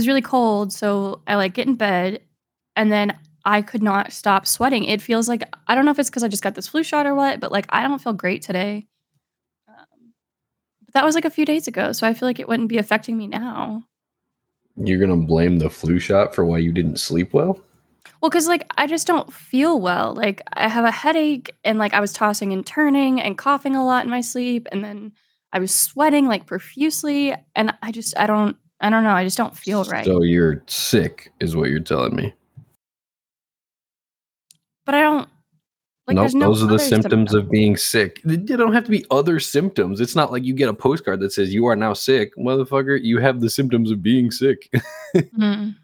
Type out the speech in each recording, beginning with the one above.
was really cold, so I like get in bed and then I could not stop sweating. It feels like I don't know if it's because I just got this flu shot or what, but like I don't feel great today. Um, but that was like a few days ago, so I feel like it wouldn't be affecting me now. You're gonna blame the flu shot for why you didn't sleep well? Well, because like I just don't feel well. Like I have a headache and like I was tossing and turning and coughing a lot in my sleep, and then I was sweating like profusely, and I just I don't I don't know. I just don't feel right. So you're sick, is what you're telling me. But I don't like nope, no those are the other symptoms of being sick. They don't have to be other symptoms. It's not like you get a postcard that says you are now sick, motherfucker. You have the symptoms of being sick. Mhm.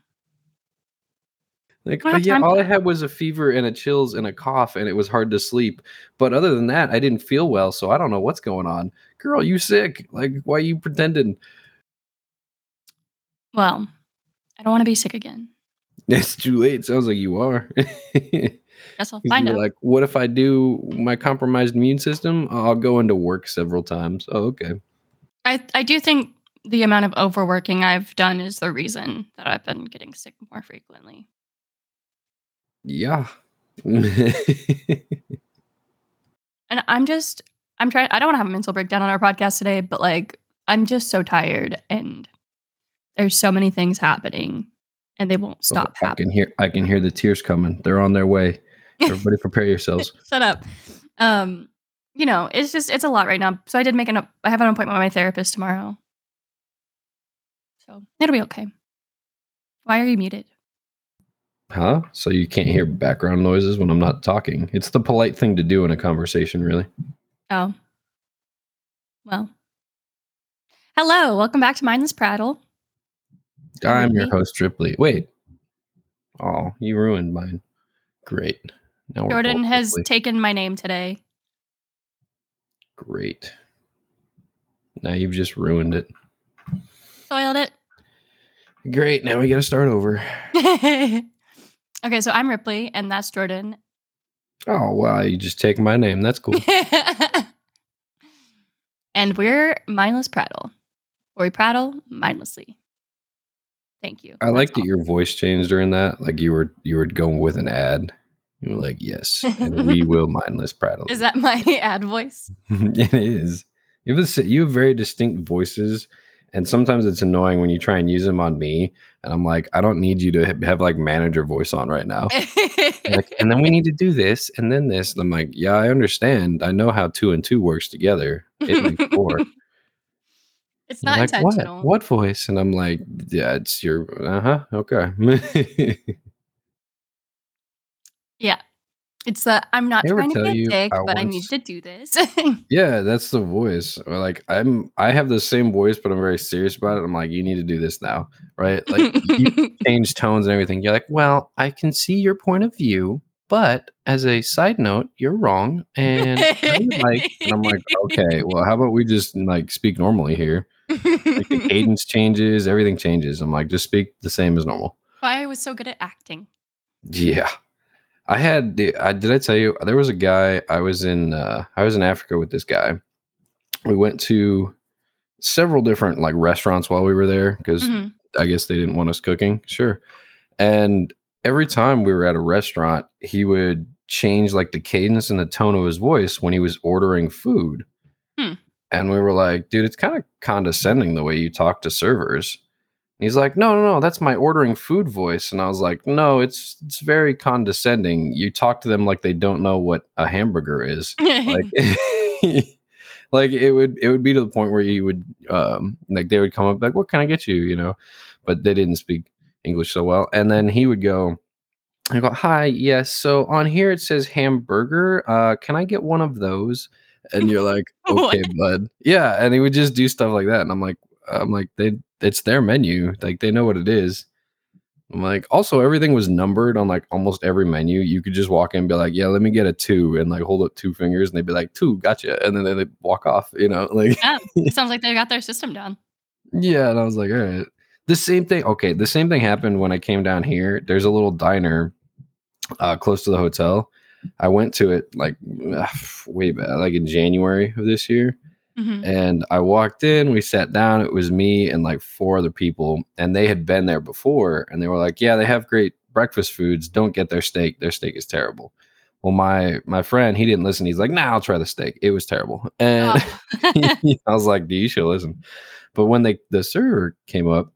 like, I don't "Oh, have yeah, all I had was a fever and a chills and a cough, and it was hard to sleep. But other than that, I didn't feel well, so I don't know what's going on. Girl, you sick? Like, why you pretending? Well, I don't want to be sick again. It's too late. Sounds like you are. Guess I'll find out. like, what if I do my compromised immune system? I'll go into work several times. Oh, okay. I I do think the amount of overworking I've done is the reason that I've been getting sick more frequently. Yeah. And I'm just I'm trying I don't want to have a mental breakdown on our podcast today, but like I'm just so tired and there's so many things happening and they won't stop Oh, I happening. can hear I can hear the tears coming. They're on their way. Everybody prepare yourselves. Shut up. Um, you know, it's just it's a lot right now. So I did make an I have an appointment with my therapist tomorrow. So it'll be okay. Why are you muted? Huh? So you can't hear background noises when I'm not talking. It's the polite thing to do in a conversation, really. Oh. Well. Hello, welcome back to Mindless Prattle. I'm your host, Ripley. Wait. Oh, you ruined mine. Great. Now Jordan has Ripley. taken my name today. Great. Now you've just ruined it. Soiled it. Great. Now we got to start over. okay, so I'm Ripley, and that's Jordan. Oh, wow. You just take my name. That's cool. and we're Mindless Prattle, where we prattle mindlessly. Thank you. I like That's that your voice changed during that. Like you were you were going with an ad. You were like, yes, we will mindless prattle. Is that my ad voice? it is. You have, this, you have very distinct voices, and sometimes it's annoying when you try and use them on me. And I'm like, I don't need you to have, have like manager voice on right now. like, and then we need to do this, and then this. And I'm like, yeah, I understand. I know how two and two works together. It makes four. It's not like, intentional. What? What voice? And I'm like, yeah, it's your. Uh huh. Okay. Yeah. It's the I'm not trying to be a dick, I but I need to do this. Yeah, that's the voice. Or, Like I'm I have the same voice, but I'm very serious about it. I'm like, you need to do this now. Right? Like you change tones and everything. You're like, well, I can see your point of view, but as a side note, you're wrong. And like and I'm like, okay, well, how about we just like speak normally here? Like the cadence changes, everything changes. I'm like, just speak the same as normal. Why I was so good at acting. Yeah. I had the I did I tell you there was a guy I was in uh I was in Africa with this guy. We went to several different like restaurants while we were there because Mhm. I guess they didn't want us cooking. Sure. And every time we were at a restaurant, he would change like the cadence and the tone of his voice when he was ordering food. Hmm. And we were like, dude, it's kind of condescending the way you talk to servers. And He's like, no, no, no, that's my ordering food voice. And I was like, no, it's it's very condescending. You talk to them like they don't know what a hamburger is like like it would it would be to the point where you would um like they would come up like what can i get you you know but they didn't speak english so well and then he would go I go, hi, yes. So on here it says hamburger. Uh, can I get one of those? And you're like, okay, bud. Yeah. And he would just do stuff like that. And I'm like, I'm like, they it's their menu. Like they know what it is. I'm like, also everything was numbered on like almost every menu. You could just walk in and be like, yeah, let me get a two and like hold up two fingers and they'd be like, two, gotcha. And then they'd walk off, you know, like yeah, it sounds like they got their system down. yeah, and I was like, all right. The same thing. Okay, the same thing happened when I came down here. There's a little diner uh, close to the hotel. I went to it like way back, like in January of this year, Mhm. And I walked in, we sat down. It was me and like four other people, and they had been there before. And they were like, "Yeah, they have great breakfast foods. Don't get their steak. Their steak is terrible." Well, my my friend, he didn't listen. He's like, "Nah, I'll try the steak. It was terrible." And Oh. I was like, Do "You should listen." But when they the server came up,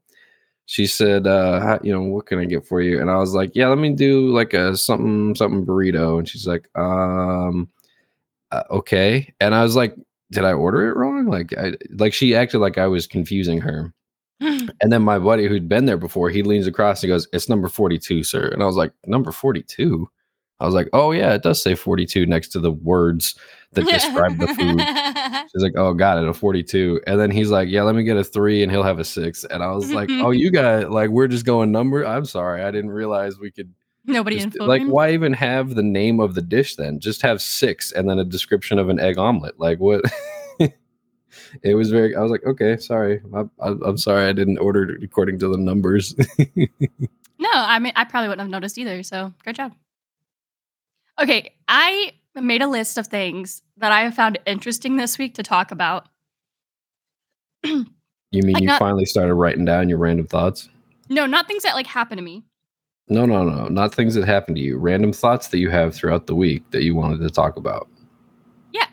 she said, uh, how, "You know, what can I get for you?" And I was like, "Yeah, let me do like a something something burrito." And she's like, "Um, uh, okay." And I was like, "Did I order it wrong?" Like, I like she acted like I was confusing her. And then my buddy who'd been there before, he leans across and goes, "It's number forty-two, sir." And I was like, "Number forty-two?" I was like, "Oh yeah, it does say forty-two next to the words that describe the food." She's like, "Oh, got it, a 42." And then he's like, "Yeah, let me get a 3 and he'll have a 6." And I was like, "Oh, you got like we're just going number. I'm sorry. I didn't realize we could Nobody just, like why even have the name of the dish then? Just have 6 and then a description of an egg omelet. Like what It was very I was like, "Okay, sorry. I, I, I'm sorry I didn't order it according to the numbers." No, I mean I probably wouldn't have noticed either. So great job. Okay, I made a list of things that I have found interesting this week to talk about. you mean Like you not- finally started writing down your random thoughts? No, not things that like happen to me. No, no, no. Not things that happen to you. Random thoughts that you have throughout the week that you wanted to talk about. Yeah.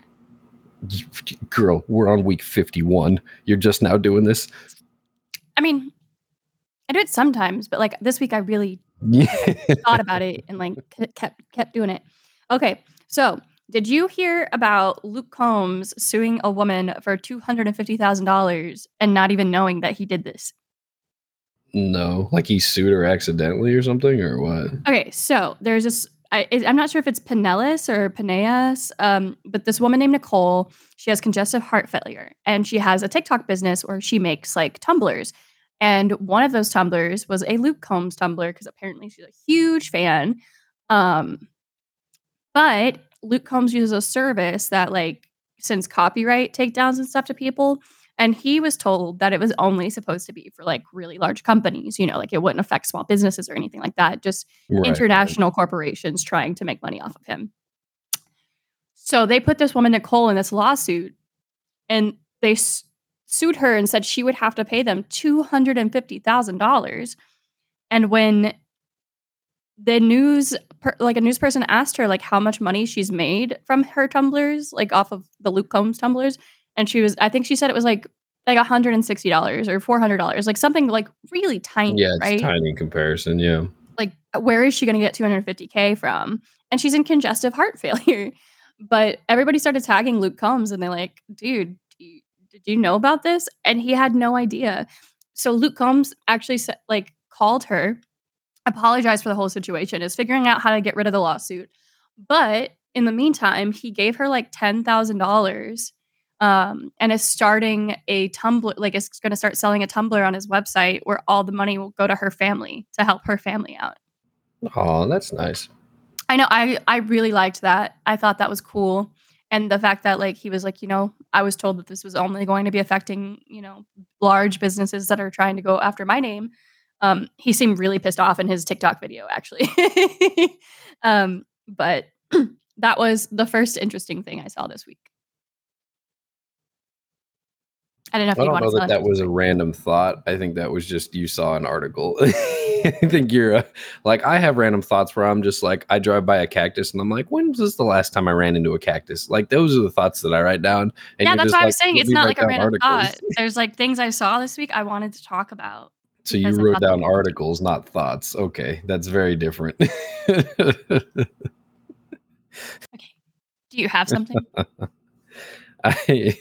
Girl, we're on week 51. You're just now doing this. I mean, I do it sometimes, but like this week I really thought about it and like kept kept doing it. Okay, so did you hear about Luke Combs suing a woman for two hundred and fifty thousand dollars and not even knowing that he did this? no, like he sued her accidentally or something, or what? Okay, so there's this. I, I'm not sure if it's Pinellas or Pineas, um, but this woman named Nicole, she has congestive heart failure, and she has a TikTok business where she makes like tumblers. And one of those tumblers was a Luke Combs tumbler because apparently she's a huge fan. Um, but Luke Combs uses a service that like sends copyright takedowns and stuff to people. And he was told that it was only supposed to be for like really large companies, you know, like it wouldn't affect small businesses or anything like that. Just Right, international corporations trying to make money off of him. So they put this woman Nicole in this lawsuit, and they sued her and said she would have to pay them two hundred and fifty thousand dollars. And when the news, per, like a news person asked her, like how much money she's made from her tumblers, like off of the Luke Combs tumblers, and she was, I think she said it was like like one hundred and sixty dollars or four hundred dollars, like something like really tiny, Yeah, it's right? tiny in comparison. Yeah. like where is she going to get 250k from and she's in congestive heart failure but everybody started tagging luke combs and they're like dude did you know about this and he had no idea so luke combs actually like called her apologized for the whole situation is figuring out how to get rid of the lawsuit but in the meantime he gave her like $10000 um, and is starting a tumbler, like is going to start selling a tumbler on his website where all the money will go to her family to help her family out. Oh, that's nice. I know, I I really liked that. I thought that was cool, and the fact that like he was like, you know, I was told that this was only going to be affecting you know large businesses that are trying to go after my name. Um, he seemed really pissed off in his TikTok video, actually. um, but that was the first interesting thing I saw this week. I don't know if I you don't want know to that that was a random thought. I think that was just you saw an article. I think you're uh, like I have random thoughts where I'm just like I drive by a cactus and I'm like, when was this the last time I ran into a cactus? Like those are the thoughts that I write down. And yeah, that's just why I'm saying it's not like a random articles." thought. There's like things I saw this week I wanted to talk about. So you wrote down articles, not thoughts. Okay, that's very different. Okay. Do you have something? I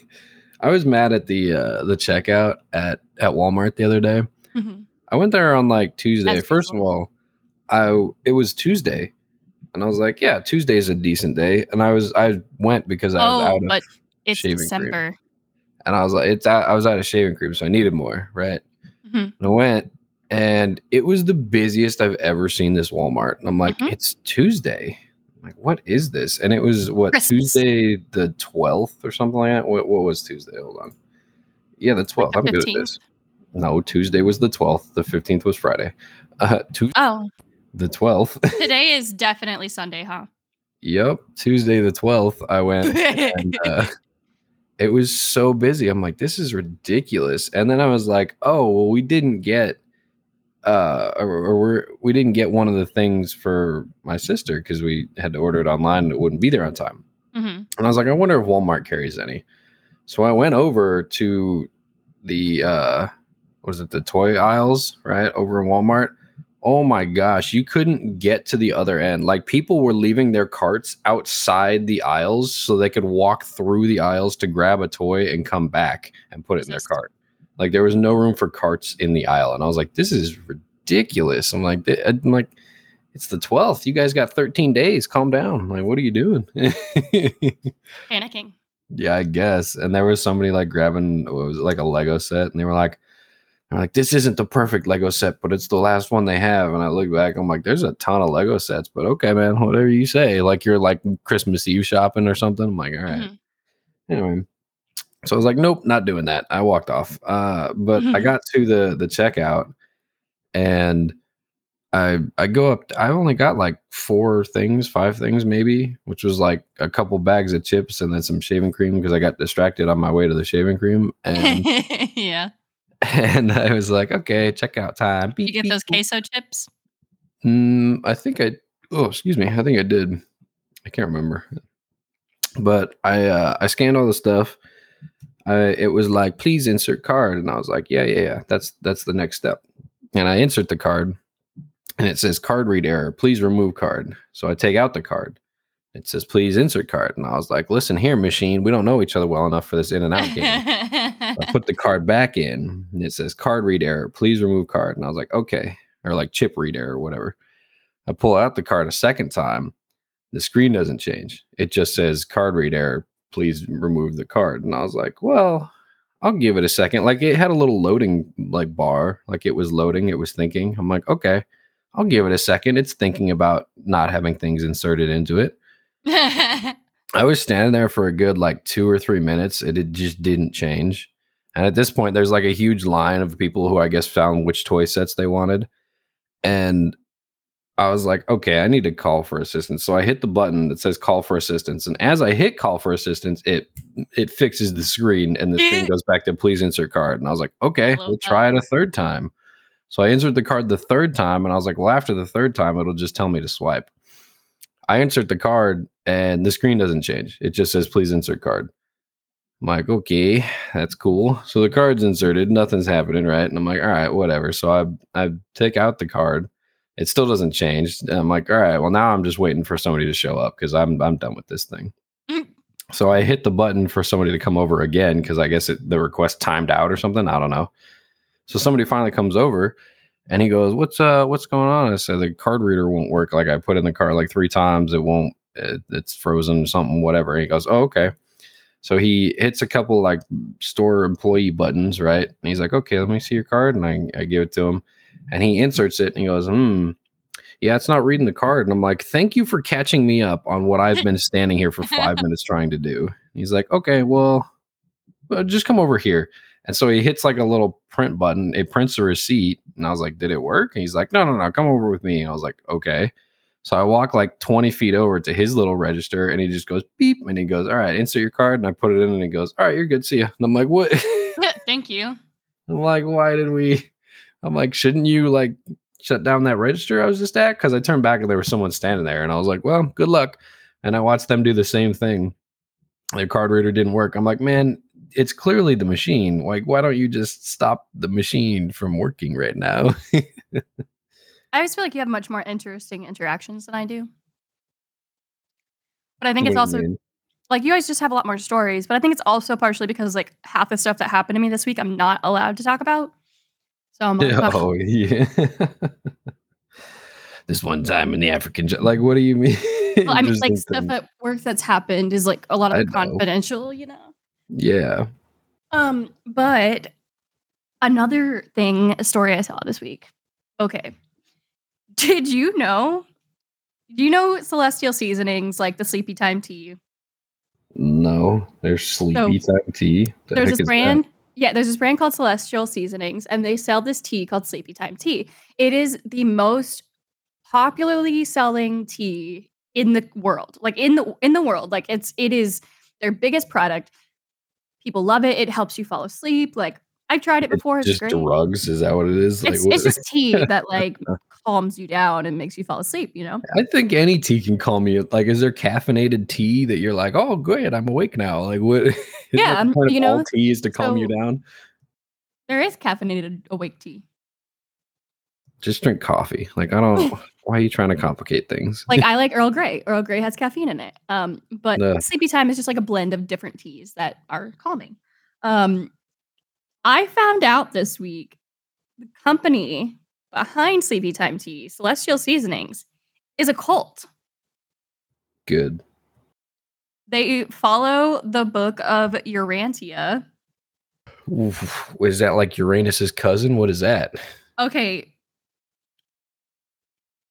I was mad at the uh the checkout at at Walmart the other day. Mhm. I went there on like Tuesday. As First of all, I it was Tuesday, and I was like, yeah, Tuesday is a decent day, and I was I went because I was Oh, out of, it's shaving cream. December. and I was like, it's out, I was out of shaving cream, so I needed more, right? Mhm. And I went, and it was the busiest I've ever seen this Walmart, and I'm like, Mhm. it's Tuesday. Like, what is this? And it was what Christmas. Tuesday the 12th or something like that. What, what was Tuesday? Hold on. Yeah, the 12th. the I'm good at this. No, Tuesday was the 12th. The 15th was Friday. Uh, Tuesday Oh, the 12th. today is definitely Sunday, huh? yep. Tuesday the 12th. I went and uh, it was so busy. I'm like, this is ridiculous. And then I was like, oh, well, we didn't get uh or, or we're we didn't get one of the things for my sister because we had to order it online and it wouldn't be there on time. hmm And I was like, I wonder if Walmart carries any. So I went over to the uh was it the toy aisles, right? Over in Walmart. Oh my gosh, you couldn't get to the other end. Like people were leaving their carts outside the aisles so they could walk through the aisles to grab a toy and come back and put it in their cart. Like there was no room for carts in the aisle. And I was like, this is ridiculous. I'm like, I'm like, it's the 12th. You guys got 13 days. Calm down. I'm like, what are you doing? Panicking. Yeah, I guess. And there was somebody like grabbing what was it, like a Lego set, and they were like, "I'm like, this isn't the perfect Lego set, but it's the last one they have. And I look back, I'm like, there's a ton of Lego sets, but okay, man, whatever you say. Like you're like Christmas Eve shopping or something. I'm like, all right. Mhm. Anyway. So I was like, nope, not doing that. I walked off. Uh, but I got to the the checkout and I I go up. I only got like four things, five things maybe, which was like a couple bags of chips and then some shaving cream because I got distracted on my way to the shaving cream and yeah. and I was like, okay, checkout time. You get those beep. queso chips? Mm, I think I. Oh, excuse me. I think I did. I can't remember. But I uh, I scanned all the stuff. I it was like, please insert card, and I was like, yeah, yeah, yeah. That's that's the next step. And I insert the card, and it says card read error. Please remove card. So I take out the card. It says please insert card, and I was like, listen here, machine. We don't know each other well enough for this in and out game. I put the card back in and it says card read error. Please remove card. And I was like, okay. Or like chip read error or whatever. I pull out the card a second time. The screen doesn't change. It just says card read error. Please remove the card. And I was like, well, I'll give it a second. Like it had a little loading like bar, like it was loading, it was thinking. I'm like, okay, I'll give it a second. It's thinking about not having things inserted into it. I was standing there for a good like two or three minutes. and It just didn't change. And at this point, there's like a huge line of people who I guess found which toy sets they wanted. And I was like, okay, I need to call for assistance. So I hit the button that says call for assistance. And as I hit call for assistance, it it fixes the screen and the screen goes back to please insert card. And I was like, okay, Love we'll try it a third time. So I inserted the card the third time and I was like, well, after the third time, it'll just tell me to swipe. I insert the card and the screen doesn't change. It just says please insert card. I'm like, okay, that's cool. So the card's inserted, nothing's happening, right? And I'm like, all right, whatever. So I I take out the card. It still doesn't change. And I'm like, all right, well now I'm just waiting for somebody to show up because I'm I'm done with this thing. Mm. so I hit the button for somebody to come over again because I guess it, the request timed out or something. I don't know. So somebody finally comes over and he goes, "What's uh what's going on?" I said the card reader won't work. Like I put in the card like three times, it won't. It, it's frozen, or something, whatever. And he goes, "Oh, okay." So he hits a couple like store employee buttons, right? And he's like, "Okay, let me see your card," and I I give it to him, and he inserts it, and he goes, "Hmm." Yeah, it's not reading the card. And I'm like, thank you for catching me up on what I've been standing here for five minutes trying to do. He's like, okay, well, well, just come over here. And so he hits like a little print button. It prints a receipt. And I was like, did it work? And he's like, no, no, no, come over with me. And I was like, okay. So I walk like 20 feet over to his little register and he just goes beep and he goes, all right, insert your card. And I put it in and he goes, all right, you're good. See ya. And I'm like, what? Thank you. I'm like, why did we? I'm like, shouldn't you like shut down that register I was just at? Because I turned back and there was someone standing there, and I was like, well, good luck. And I watched them do the same thing. Their card reader didn't work. I'm like, man, it's clearly the machine. Like, why don't you just stop the machine from working right now? I always feel like you have much more interesting interactions than I do. But I think it's What you also mean? like you guys just have a lot more stories, but I think it's also partially because like half the stuff that happened to me this week I'm not allowed to talk about. So I'm like, oh yeah. this one time in the African, like, what do you mean? Well, I mean like stuff at work that's happened is like a lot of confidential, you know. yeah. Um, but another thing, a story I saw this week. Okay. Did you know? Do you know Celestial Seasonings, like the Sleepy Time tea? No, there's sleepy time tea. The There's this is that? Yeah, there's this brand called Celestial Seasonings, and they sell this tea called Sleepy Time Tea. It is the most popularly selling tea in the world. Like in the in the world. Like it's it is their biggest product. People love it. It helps you fall asleep. Like I've tried it before. It's just great. drugs. Is that what it is? It's, what- it's just tea that like calms you down and makes you fall asleep. You know. I think any tea can calm you. Like, is there caffeinated tea that you're like, oh, good, I'm awake now? Like, what? Yeah, of you know, all tea is to calm you down. There is caffeinated awake tea. Just drink coffee. Like, I don't. why are you trying to complicate things? Like I like Earl Grey. Earl Grey has caffeine in it. Um, but sleepy time is just like a blend of different teas that are calming. Um, I found out this week the company behind Sleepy Time Tea, Celestial Seasonings, is a cult. Good. They follow the book of Urantia. Oof. Is that like Uranus's cousin? What is that? Okay.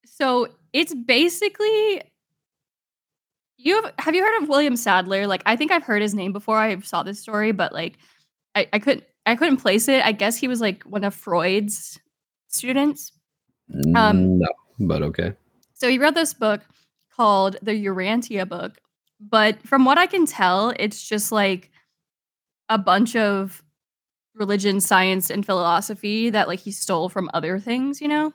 So it's basically you have have you heard of William Sadler? Like I think I've heard his name before I saw this story, but like I, I couldn't I couldn't place it. I guess he was like one of Freud's students. Um, no, but okay. So he wrote this book called the Urantia book, but from what I can tell, it's just like a bunch of religion, science, and philosophy that like he stole from other things, you know?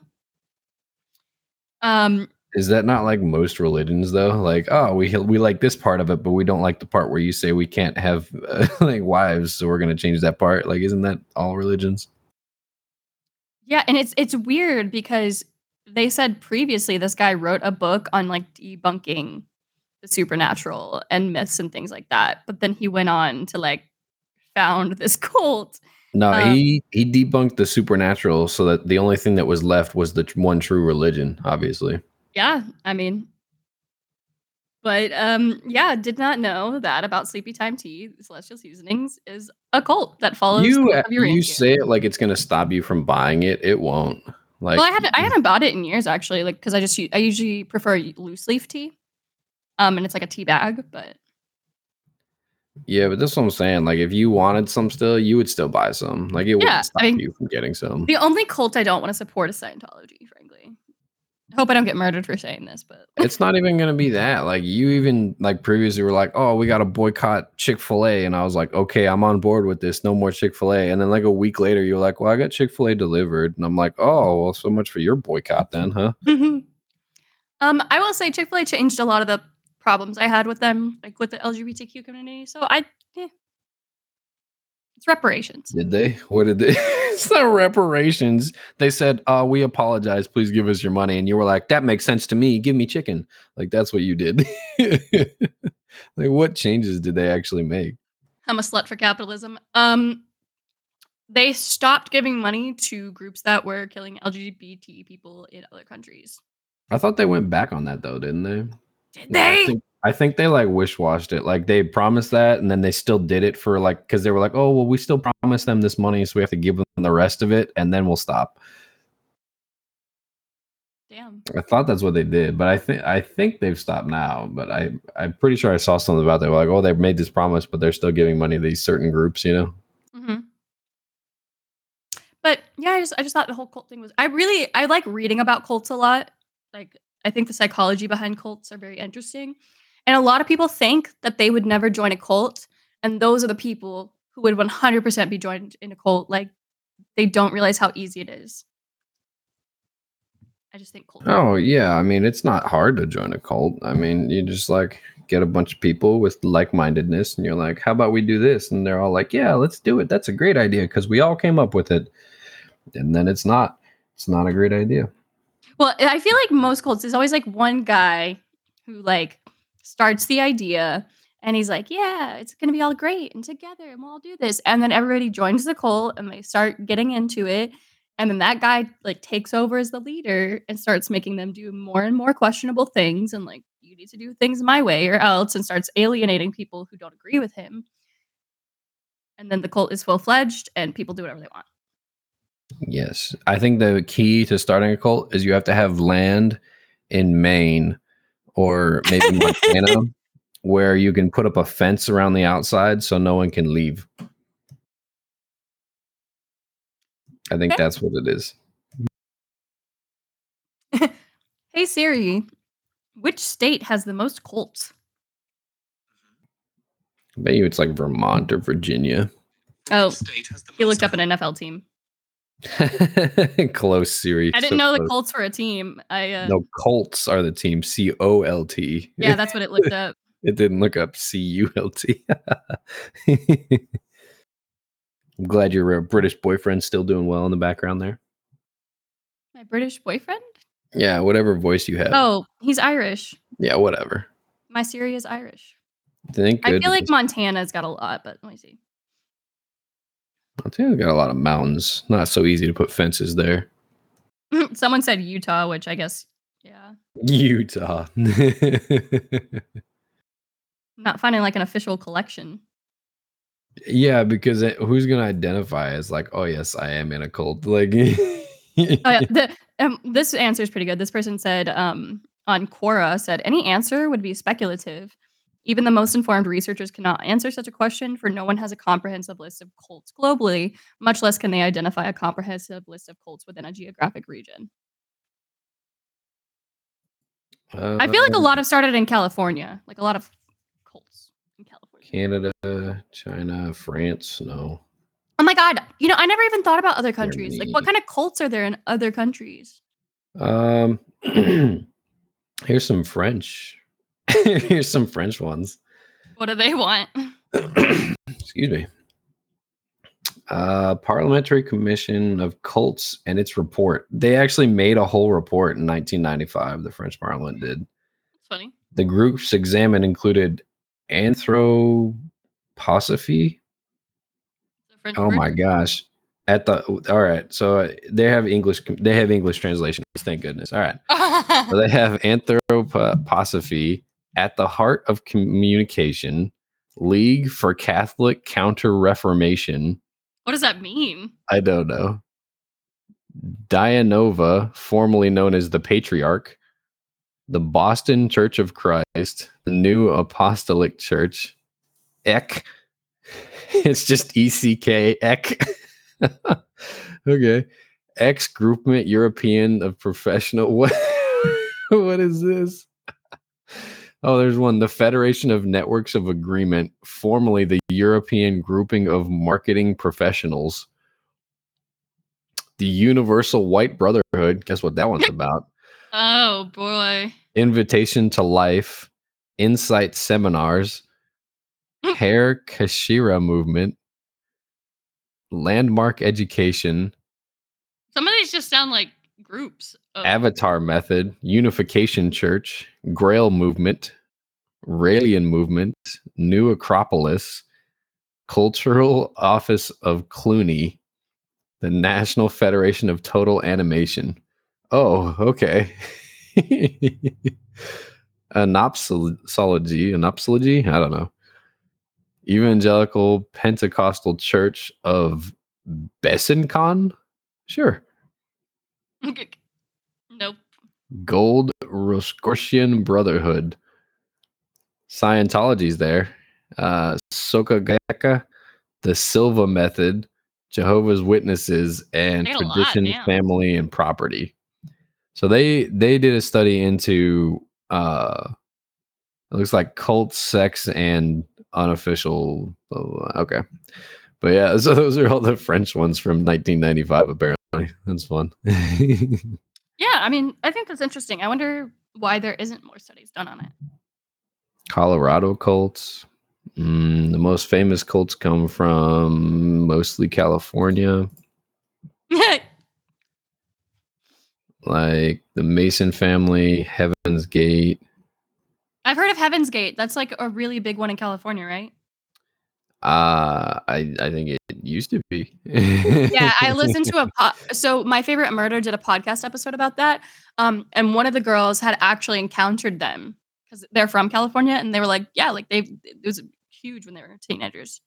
Um, Is that not like most religions though? Like, oh, we we like this part of it, but we don't like the part where you say we can't have uh, like wives, so we're gonna change that part. Like, isn't that all religions? yeah, and it's it's weird because they said previously this guy wrote a book on like debunking the supernatural and myths and things like that, but then he went on to like found this cult No, Um, he he debunked the supernatural, so that the only thing that was left was the one true religion. Obviously, Yeah, I mean, but um, yeah, did not know that about Sleepy Time Tea. Celestial Seasonings is a cult that follows. you you say it like it's gonna stop you from buying it. It won't. Like, well, I haven't I haven't bought it in years actually, like because I just I usually prefer loose leaf tea, um, and it's like a tea bag, but yeah, but that's what I'm saying. Like, if you wanted some still, you would still buy some. Like, it wouldn't Yeah, I stop mean- you from getting some. the only cult I don't want to support is Scientology. I hope I don't get murdered for saying this, but it's not even gonna be that. Like you even like previously were like, oh, we gotta boycott Chick Fil A, and I was like, okay, I'm on board with this. No more Chick Fil A. And then like a week later, you're like, well, I got Chick Fil A delivered, and I'm like, oh, well, so much for your boycott then, huh? um, I will say Chick Fil A changed a lot of the problems I had with them, like with the LGBTQ community. So I, yeah, it's reparations. Did they? What did they? it's not reparations. They said, uh, we apologize. Please give us your money. And you were like, that makes sense to me. Give me chicken. Like that's what you did. like what changes did they actually make? I'm a slut for capitalism. Um, they stopped giving money to groups that were killing LGBT people in other countries. I thought they went back on that though, didn't they? Did I they? think, I think they like wish washed it. Like they promised that, and then they still did it for like because they were like, oh well, we still promised them this money, so we have to give them the rest of it, and then we'll stop. Damn. I thought that's what they did, but I think I think they've stopped now. But I I'm pretty sure I saw something about that. Like, oh, they've made this promise, but they're still giving money to these certain groups. You know? hmm But yeah, I just I just thought the whole cult thing was. I really I like reading about cults a lot. Like I think the psychology behind cults are very interesting, and a lot of people think that they would never join a cult, and those are the people who would 100% be joined in a cult. Like they don't realize how easy it is. I just think cult. Oh yeah. I mean, it's not hard to join a cult. I mean, you just like get a bunch of people with like mindedness, and you're like, how about we do this? And they're all like, yeah, let's do it. That's a great idea because we all came up with it. And then it's not. It's not a great idea. Well, I feel like most cults there's always like one guy who like starts the idea and he's like, "Yeah, it's gonna be all great and together and we'll all do this." And then everybody joins the cult and they start getting into it. And then that guy like takes over as the leader and starts making them do more and more questionable things and like you need to do things my way or else and starts alienating people who don't agree with him. And then the cult is full fledged and people do whatever they want. Yes. I think the key to starting a cult is you have to have land in Maine or maybe Montana where you can put up a fence around the outside so no one can leave. I think Okay. that's what it is. Hey Siri, which state has the most cults? I bet you it's like Vermont or Virginia. Oh, State has the he looked up an NFL team. close, Siri. I didn't so know the close. Colts were a team. I uh, No, Colts are the team. C O L T. yeah, that's what it looked up. It didn't look up C U L T. I'm glad your uh, British boyfriend's still doing well in the background there. My British boyfriend? Yeah, whatever voice you have. Oh, he's Irish. Yeah, whatever. My Siri is Irish. Thank I feel like Montana's got a lot, but let me see. Montana's got a lot of mountains. Not so easy to put fences there. Someone said Utah, which I guess, yeah. Utah. Not finding like an official collection. yeah, because it, who's gonna identify as like, oh yes, I am in a cult? Like, Oh yeah, the, um, this answer is pretty good. This person said um, on Quora said any answer would be speculative. Even the most informed researchers cannot answer such a question, for no one has a comprehensive list of cults globally. Much less can they identify a comprehensive list of cults within a geographic region. I feel like a Uh, lot have started in California, like a lot of cults in California. Canada, China, France. No, Oh my god! You know, I never even thought about other countries. Like, what kind of cults are there in other countries? Um, here's some French. here's some French ones. What do they want? Excuse me. Uh, Parliamentary Commission of Cults and its report. They actually made a whole report in 1995. The French Parliament did. It's funny. The groups examined included anthroposophy. Oh word? my gosh. At the all right, so they have English. They have English translations. Thank goodness. All right. So they have anthroposophy at the heart of communication, League for Catholic Counter Reformation. what does that mean? I don't know. Dianova, formerly known as the Patriarch, the Boston Church of Christ, the New Apostolic Church, ECK. It's just E C K ECK. okay. Ex Groupment European of Professional. What? what is this? Oh, there's one. The Federation of Networks of Agreement, formerly the European Grouping of Marketing Professionals. The Universal White Brotherhood. Guess what that one's about? Oh boy. Invitation to Life, Insight Seminars, hmm. Hare Krishna Movement, Landmark Education, Some of these just sound like groups. Of, Avatar Method, Unification Church, Grail Movement, Raelian Movement, New Acropolis, Cultural Office of Cluny, the National Federation of Total Animation. Oh, okay. Anopsology, anopsology? I don't know. Evangelical Pentecostal Church of Besancon? Sure. nope. Gold Rosicrucian Brotherhood. Scientology's there. Uh Soka Gakka, the Silva Method, Jehovah's Witnesses, and a lot, Tradition. Family, and Property. So they they did a study into uh it looks like cult, sex, and unofficial. uh, Okay, but yeah, so those are all the French ones from 1995. Apparently, that's fun. Yeah, I mean, I think that's interesting. I wonder why there isn't more studies done on it. Colorado cults. Mm, the most famous cults come from mostly California, like the Manson family, Heaven's Gate. I've heard of Heaven's Gate. That's like a really big one in California, right? Uh, I I think it used to be. yeah i listened to a po- so my favorite murder did a podcast episode about that um and one of the girls had actually encountered them because they're from california and they were like yeah like they it was huge when they were teenagers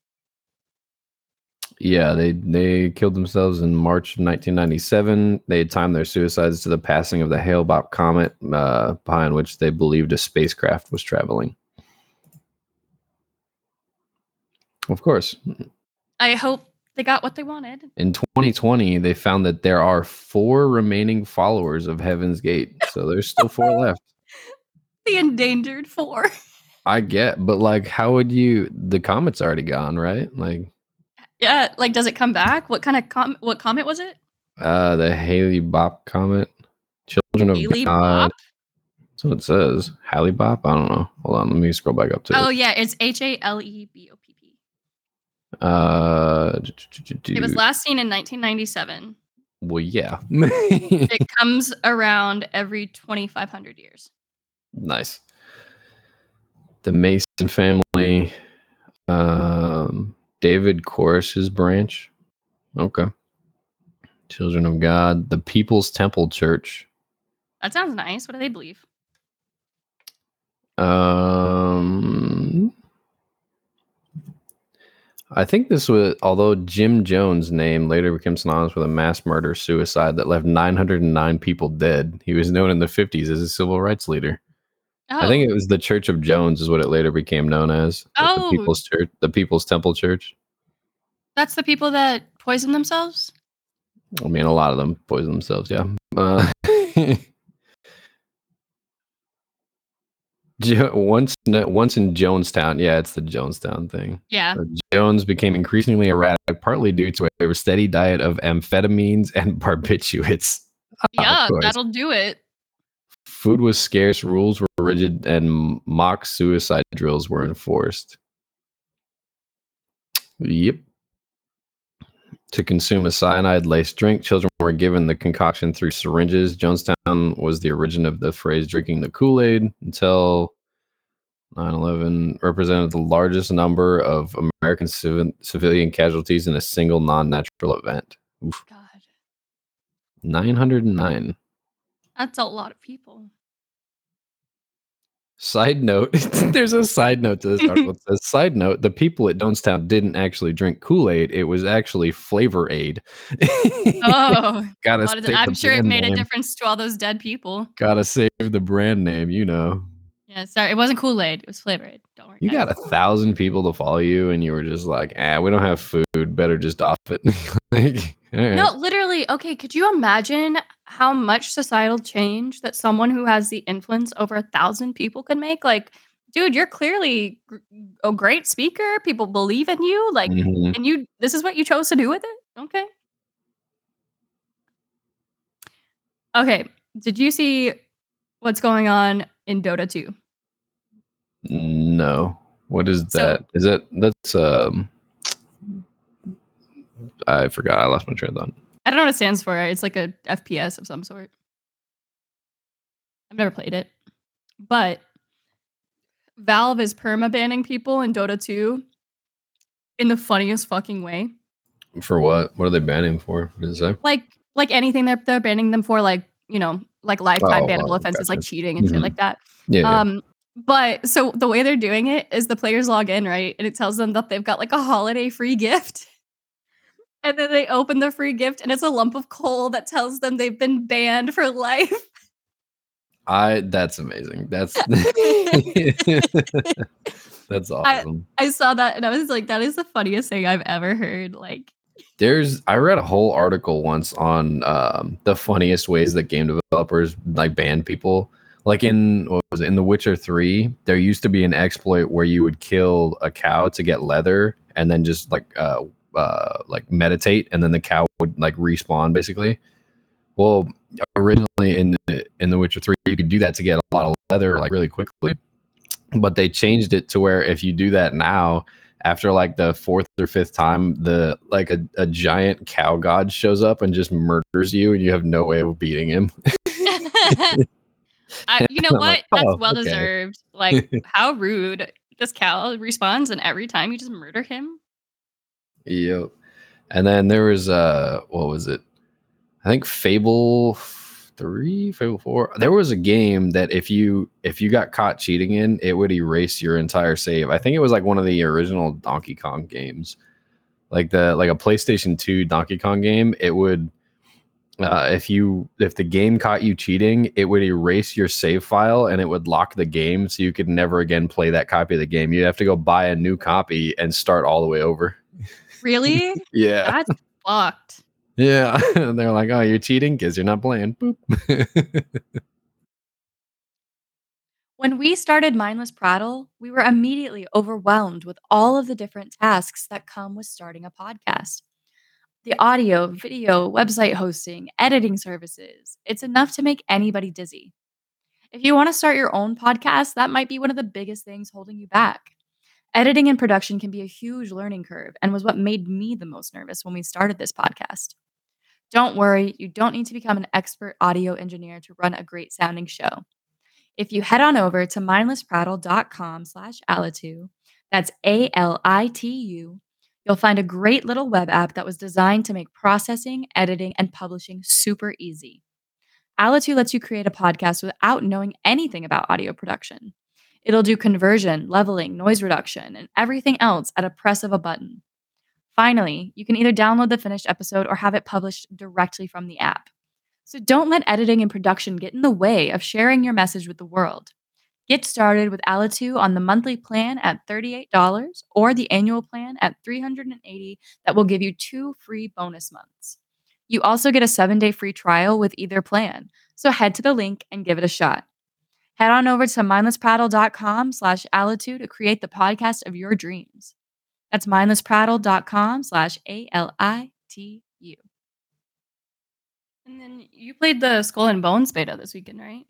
Yeah, they they killed themselves in March of 1997. They had timed their suicides to the passing of the Hale-Bopp comet, uh, behind which they believed a spacecraft was traveling. Of course, i hope they got what they wanted in 2020, they found that there are four remaining followers of Heaven's Gate. So there's still four left. the endangered four I get, but like, how would you? The comet's already gone, right? Like, Yeah, like does it come back? What kind of com- what comet was it? uh, the Haley Bop comet, Children of Haley God. Bop? That's what it says. Haley Bop. I don't know. Hold on, let me scroll back up to Oh it. yeah, it's H A L E B O P. Uh, It was last seen in 1997. well, yeah. It comes around every 2,500 years. nice. The Manson family. Um, David Koresh's branch. Okay. Children of God. The People's Temple Church. That sounds nice. What do they believe? Um, I think this was, although Jim Jones' name later became synonymous with a mass murder suicide that left 909 people dead. He was known in the 50s as a civil rights leader. Oh, I think it was the Church of Jones, is what it later became known as. Oh. the People's Church, the People's Temple Church. that's the people that poison themselves. I mean, a lot of them poison themselves. Yeah. Uh, once, once in Jonestown, yeah, it's the Jonestown thing. Yeah. Jones became increasingly erratic, partly due to a steady diet of amphetamines and barbiturates. Ah, Yeah, that'll do it. Food was scarce, rules were rigid, and mock suicide drills were enforced. Yep. To consume a cyanide laced drink, children were given the concoction through syringes. Jonestown was the origin of the phrase drinking the Kool Aid until 9 11 represented the largest number of American civ- civilian casualties in a single non natural event. Oof. God, 909. that's a lot of people. Side note, there's a side note to this article. It says, side note, the people at Jonestown didn't actually drink Kool-Aid. It was actually Flavor Aid. Oh, gotta of- I'm sure it made a difference to all those dead people. Gotta save the brand name, you know. Yeah, sorry, it wasn't Kool Aid. It was Flavor Aid. Don't worry. You guys. got a thousand people to follow you, and you were just like, ah, we don't have food. Better just off it. like, right. No, literally. Okay, could you imagine how much societal change that someone who has the influence over a thousand people can make? Like, dude, you're clearly a great speaker. People believe in you. Like, Mhm. and you, this is what you chose to do with it. Okay. Okay. Did you see what's going on in Dota 2? No. What is So- that? Is that that's um I forgot. I lost my train of thought. I don't know what it stands for. It's like a FPS of some sort. I've never played it. But Valve is perma banning people in Dota 2 in the funniest fucking way. For what? What are they banning for? What does say? Like like anything that they're banning them for, like, you know, like lifetime Oh, bannable oh, offenses like cheating and shit Mhm. like that. Yeah. yeah. Um, but so the way they're doing it is the players log in, right? And it tells them that they've got like a holiday free gift. And then they open the free gift and it's a lump of coal that tells them they've been banned for life. I that's amazing. That's that's awesome. I saw that and I was like, that is the funniest thing I've ever heard. Like, There's I read a whole article once on um, the funniest ways that game developers like ban people. Like in what was it, in The Witcher 3, there used to be an exploit where you would kill a cow to get leather and then just like uh uh like meditate and then the cow would like respawn basically. Well, originally in the, in The Witcher 3 you could do that to get a lot of leather like really quickly. But they changed it to where if you do that now, after like the fourth or fifth time, the like a, a giant cow god shows up and just murders you, and you have no way of beating him. I, you know what? like, That's oh, well okay. deserved. Like, how rude. This cow responds and every time you just murder him. Yep. And then there was uh what was it? I think Fable three, Fable four. There was a game that if you if you got caught cheating in, it would erase your entire save. I think it was like one of the original Donkey Kong games. Like the like a PlayStation 2 Donkey Kong game, it would uh, if you if the game caught you cheating, it would erase your save file and it would lock the game so you could never again play that copy of the game. You'd have to go buy a new copy and start all the way over. Really? Yeah. That's fucked. Yeah. And they're like, oh, you're cheating because you're not playing. Boop. When we started Mindless Prattle, we were immediately overwhelmed with all of the different tasks that come with starting a podcast. The audio, video, website hosting, editing services. It's enough to make anybody dizzy. If you want to start your own podcast, that might be one of the biggest things holding you back. Editing and production can be a huge learning curve and was what made me the most nervous when we started this podcast. Don't worry, you don't need to become an expert audio engineer to run a great sounding show. If you head on over to mindlessprattle.com slash Alitu, that's A-L-I-T-U, you'll find a great little web app that was designed to make processing, editing, and publishing super easy. Alitu lets you create a podcast without knowing anything about audio production. It'll do conversion, leveling, noise reduction, and everything else at a press of a button. Finally, you can either download the finished episode or have it published directly from the app. So don't let editing and production get in the way of sharing your message with the world. Get started with Alitu on the monthly plan at $38 or the annual plan at 380 that will give you two free bonus months. You also get a 7-day free trial with either plan. So head to the link and give it a shot. Head on over to mindlessprattle.com slash Alitu to create the podcast of your dreams. That's mindlessprattle.com slash A-L-I-T-U. And then you played the Skull and Bones beta this weekend, right?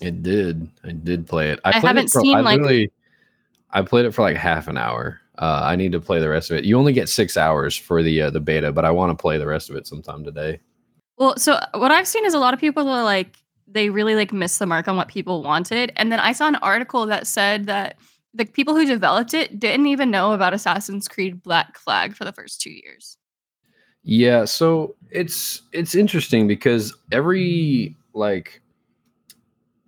It did. I did play it. I played haven't it for, seen, I like- literally- I played it for like half an hour. Uh, I need to play the rest of it. You only get six hours for the uh, the beta, but I want to play the rest of it sometime today. Well, so what I've seen is a lot of people are like they really like missed the mark on what people wanted. And then I saw an article that said that the people who developed it didn't even know about Assassin's Creed Black Flag for the first two years. Yeah, so it's it's interesting because every like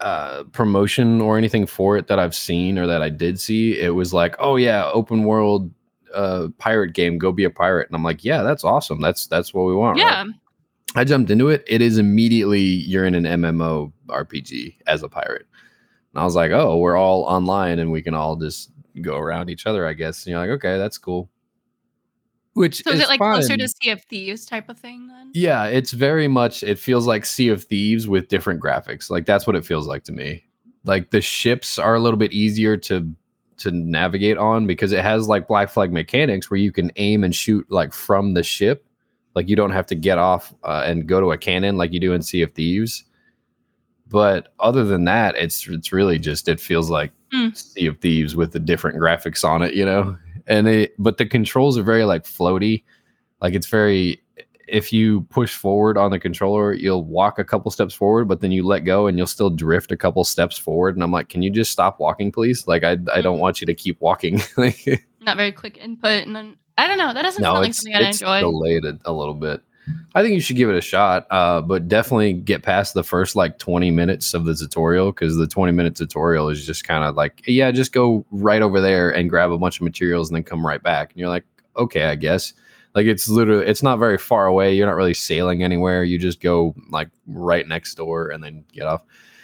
uh promotion or anything for it that I've seen or that I did see, it was like, "Oh yeah, open world uh pirate game, go be a pirate." And I'm like, "Yeah, that's awesome. That's that's what we want." right?" I jumped into it. It is immediately you're in an MMO RPG as a pirate. And I was like, "Oh, we're all online and we can all just go around each other, I guess." And you're like, "Okay, that's cool." Which So is is it like closer to Sea of Thieves type of thing then? Yeah, it's very much. It feels like Sea of Thieves with different graphics. Like that's what it feels like to me. Like the ships are a little bit easier to to navigate on because it has like Black Flag mechanics where you can aim and shoot like from the ship. Like you don't have to get off uh, and go to a cannon like you do in Sea of Thieves. But other than that, it's it's really just it feels like Hmm. Sea of Thieves with the different graphics on it, you know. And it, but the controls are very like floaty. Like it's very if you push forward on the controller, you'll walk a couple steps forward, but then you let go and you'll still drift a couple steps forward. And I'm like, can you just stop walking, please? Like, I, I don't want you to keep walking. Like, Not very quick input. And then I don't know. That doesn't no, sound like something I'd it's enjoy. delayed a, a little bit. I think you should give it a shot, uh, but definitely get past the first like 20 minutes of the tutorial because the 20 minute tutorial is just kind of like, yeah, just go right over there and grab a bunch of materials and then come right back. And you're like, okay, I guess. Like it's literally, it's not very far away. You're not really sailing anywhere. You just go like right next door and then get off.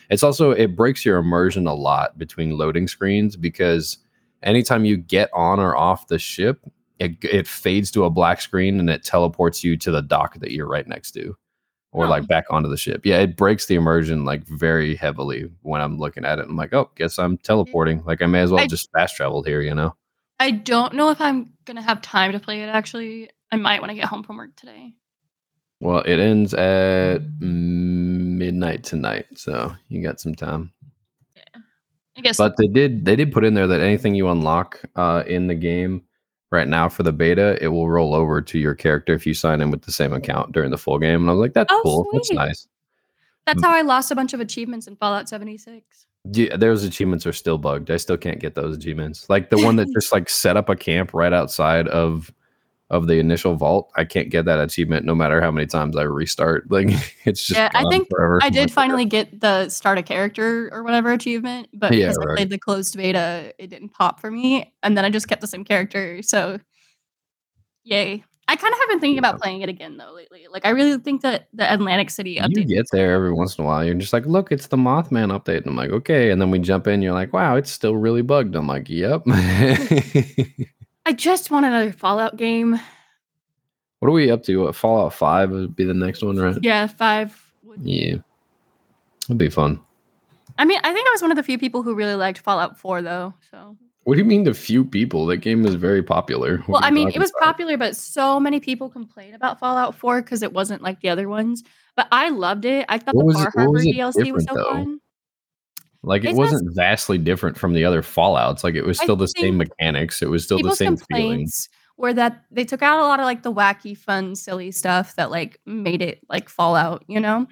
It's also, it breaks your immersion a lot between loading screens because anytime you get on or off the ship, it, it fades to a black screen and it teleports you to the dock that you're right next to or Oh. like back onto the ship. Yeah, it breaks the immersion like very heavily when I'm looking at it. I'm like, oh, guess I'm teleporting. Like I may as well I- just fast traveled here, you know? I don't know if I'm gonna have time to play it actually. I might when I get home from work today. Well, it ends at midnight tonight, so you got some time. Yeah. I guess But they did they did put in there that anything you unlock uh, in the game right now for the beta, it will roll over to your character if you sign in with the same account during the full game. And I was like, that's Oh, cool. That's nice. that's mm. how I lost a bunch of achievements in Fallout 76. Yeah, those achievements are still bugged. I still can't get those achievements. Like the one that just like set up a camp right outside of of the initial vault. I can't get that achievement no matter how many times I restart. Like it's just Yeah, I think forever. I did finally get the start a character or whatever achievement, but Yeah, because I played the closed beta, it didn't pop for me, and then I just kept the same character. So, yay! I kind of have been thinking Yeah. about playing it again though lately. Like, I really think that the Atlantic City update. You get there every once in a while. You're just like, look, it's the Mothman update. And I'm like, okay. And then we jump in. You're like, wow, it's still really bugged. I'm like, yep. I just want another Fallout game. What are we up to? What, Fallout 5 would be the next one, right? Yeah, five. Would, Yeah. It'd be fun. I mean, I think I was one of the few people who really liked Fallout 4 though, so What do you mean the few people? That game was very popular. What Well, I mean, it was about? popular, but so many people complained about Fallout 4 because it wasn't like the other ones, but I loved it. I thought What the it Harbor DLC was so though? fun. Like, it It's wasn't vastly different from the other Fallouts, like, it was I still the same mechanics, it was still the same feeling. complaints were that they took out a lot of like, the wacky, fun, silly stuff that, like, made it like Fallout, you know?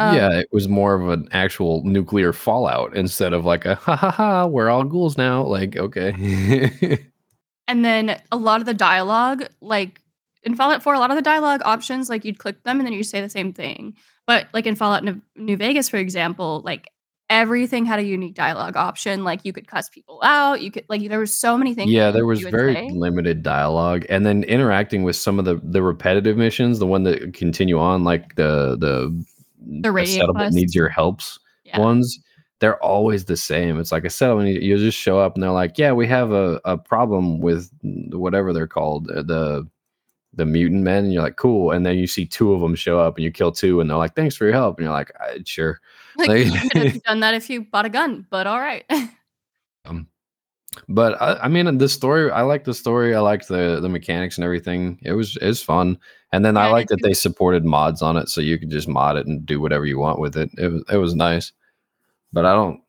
Yeah, Um it was more of an actual nuclear fallout instead of like a, "Ha ha ha, we're all ghouls now." Like, okay. And then a lot of the dialogue, like, in Fallout 4, a lot of the dialogue options, like, you'd click them and then you say the same thing, but, like, in Fallout New Vegas, for example, like, everything had a unique dialogue option, like, you could cuss people out, you could like, there were so many things Yeah, there was very say. limited dialogue, and then interacting with some of the the repetitive missions, the one that continue on, like, the the The a raiding settlement needs your helps Yeah. ones, they're always the same, it's like a settlement, you just show up and they're like, "Yeah, we have a a problem with" whatever they're called, uh, the the mutant men, and you're like, "Cool," and then you see 2 of them show up and you kill 2 and they're like, "Thanks for your help," and you're like, "Uh, sure." Like, Like you could have done that if you bought a gun, but alright. Um, but I I mean, the story I like the story, I liked the the mechanics and everything, it was it's fun, and then I Yeah, I like that too. they supported mods on it, so you could just mod it and do whatever you want with it, it was it was nice. But I don't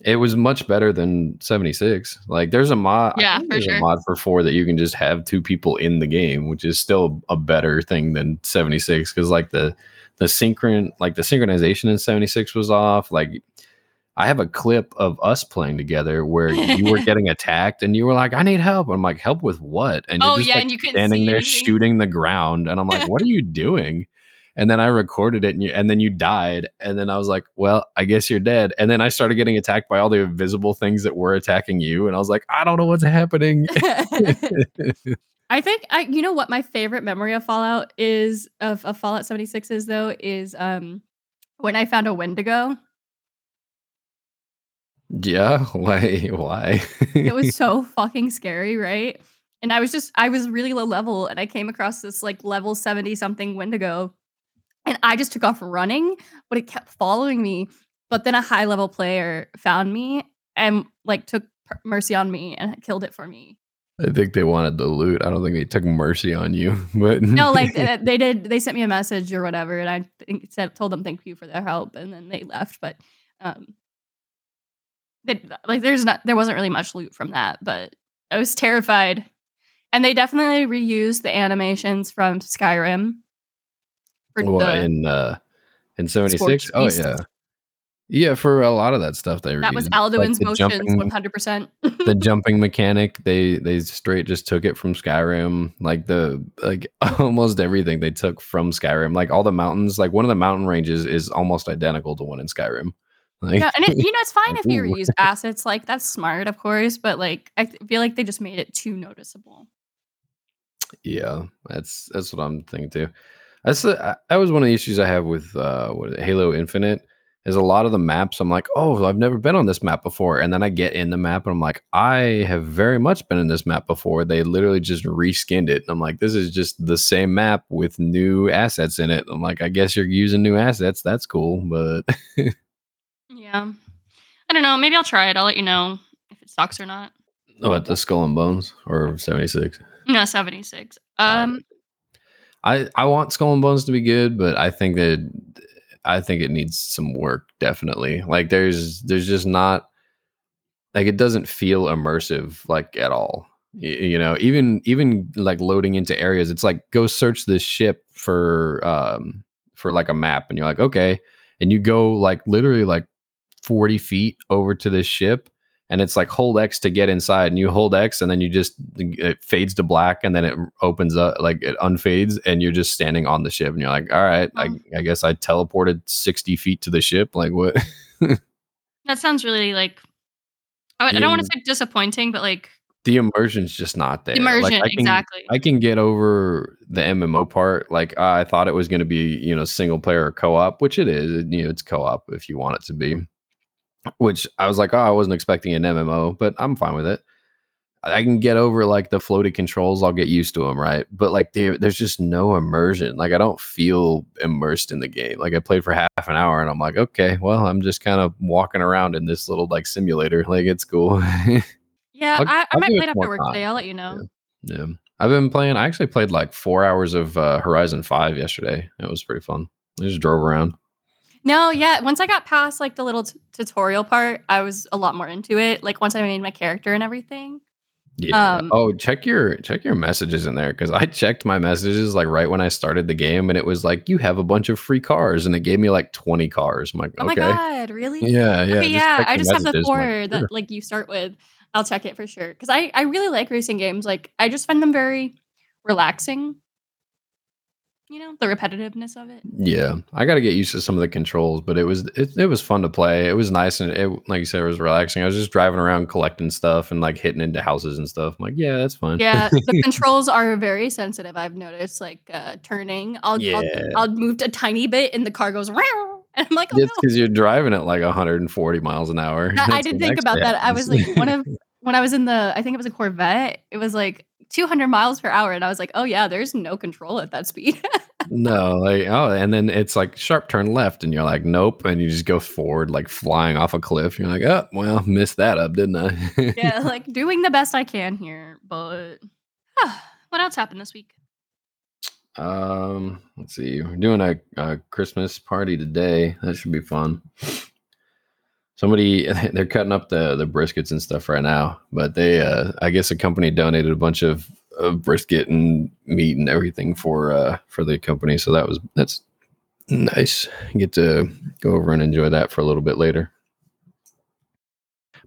it was much better than 76, like, there's a mod I Yeah, think for there's a mod for 4 that you can just have 2 people in the game, which is still a better thing than seventy six because like, the the synchron like, the synchronization in 76 was off, like, I have a clip of us playing together where you were getting attacked and you were like, "I need help." I'm like, "Help with what?" And you're Oh, just, yeah, like, and you standing there anything. shooting the ground, and I'm like, "What are you doing?" And then I recorded it and you and then you died, and then I was like, "Well, I guess you're dead," and then I started getting attacked by all the invisible things that were attacking you, and I was like, "I don't know what's happening." I think I you know what my favorite memory of Fallout is of of Fallout 76 is though, is, um, when I found a Wendigo. Yeah, why why? It was so fucking scary, right? And I was just I was really low level, and I came across this, like, level 70 something Wendigo, and I just took off running, but it kept following me, but then a high level player found me and, like, took mercy on me and killed it for me. I think they wanted the loot, I don't think they took mercy on you, but No, like, uh, they did they sent me a message or whatever, and I think said told them thank you for their help, and then they left, but, um they like, there's not there wasn't really much loot from that, but I was terrified. And they definitely reused the animations from Skyrim for What, the in, uh, in Scorched 76? Oh, yeah. Yeah, for a lot of that stuff they That was reused, like Alduin's motions 100%. the jumping mechanic, they they straight just took it from Skyrim, like, the like, almost everything they took from Skyrim, like, all the mountains, like, one of the mountain ranges is almost identical to one in Skyrim. Like Yeah, and it you know, it's fine if you reuse assets, like, that's smart, of course, but, like, I feel like they just made it too noticeable. Yeah, that's that's what I'm thinking too. That's the that was one of the issues I have with, uh, what Halo Infinite, is a lot of the maps, I'm like, "Oh, I've never been on this map before," and then I get in the map and I'm like, "I have very much been in this map before." They literally just reskinned it, and I'm like, "This is just the same map with new assets in it." I'm like, "I guess you're using new assets, that's cool," but Yeah. I don't know, maybe I'll try it, I'll let you know if it sucks or not. What, the Skull and Bones or 76? No, 76. Alright. Um I I want Skull and Bones to be good, but I think that I think it needs some work, definitely. Like, there's there's just not like, it doesn't feel immersive, like, at all. Y you know, even even, like, loading into areas, it's like, "Go search this ship for, um, for, like, a map," and you're like, "Okay," and you go, like, literally, like, 40 feet over to this ship, and it's like, hold X to get inside, and you hold X, and then you just it fades to black, and then it opens up like, it unfades, and you're just standing on the ship, and you're like, "Alright, I Oh. I guess I teleported 60 feet to the ship, like, what?" That sounds really, like I I don't wanna say disappointing, but, like the immersion's just not there. Like, Immersion, I can exactly. I can get over the MMO part, like, I thought it was gonna be, you know, single player or co-op, which it is, you know, it's co-op if you want it to be. Which I was like, "Oh, I wasn't expecting an MMO," but I'm fine with it. I can get over like the floaty controls. I'll get used to them, right? But like there's just no immersion. Like I don't feel immersed in the game. Like I played for half an hour and I'm like, okay, well, I'm just kind of walking around in this little like simulator. Like it's cool. Yeah, I'll- I, I I'll might play it after work time. today. I'll let you know. yeah, I've been playing. I actually played like four hours of uh, Horizon Five yesterday. It was pretty fun. I just drove around. No, yeah. Once I got past like the little t- tutorial part, I was a lot more into it. Like once I made my character and everything. Yeah. Um, oh, check your check your messages in there because I checked my messages like right when I started the game, and it was like you have a bunch of free cars, and it gave me like twenty cars. I'm like, Oh okay, my god, really? yeah, yeah, okay, yeah. I just have the four like, that like you start with. I'll check it for sure because I I really like racing games. Like I just find them very relaxing. You know the repetitiveness of it. Yeah, I got to get used to some of the controls, but it was it, it was fun to play. It was nice and it like you said, it was relaxing. I was just driving around collecting stuff and like hitting into houses and stuff. I'm like, yeah, that's fun. Yeah, the controls are very sensitive. I've noticed, like uh, turning. I'll, Yeah. I'll I'll move a tiny bit, and the car goes. "Meow," And I'm like, oh It's no. because you're driving at like 140 miles an hour. I, I didn't think about actually that. I was like, one of when I was in the, I think it was a Corvette. It was like 200 miles per hour, and I was like, oh yeah, there's no control at that speed. no, like oh, and then it's like sharp turn left, and you're like, nope, and you just go forward like flying off a cliff. You're like, oh, well, missed that up, didn't I? yeah, like doing the best I can here, but what else happened this week? Um, let's see. We're doing a, a Christmas party today. That should be fun. Somebody they're cutting up the the briskets and stuff right now, but they uh I guess a company donated a bunch of, of brisket and meat and everything for uh for the company. So that was that's nice. Get to go over and enjoy that for a little bit later.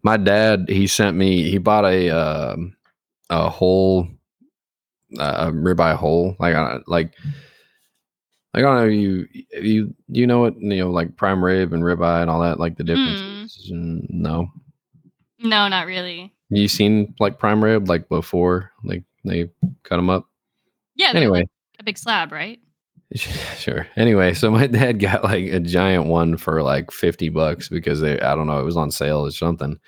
My dad, he sent me he bought a um a whole uh, ribeye whole. Like, like, like I don't know. You you you know what you know like prime rib and ribeye and all that like the differences. Mm, No, No, not really. you seen like prime rib like before like they cut them up. Yeah. Anyway, like a big slab, right? sure. Anyway, so my dad got like a giant one for like fifty bucks because they I don't know it was on sale or something.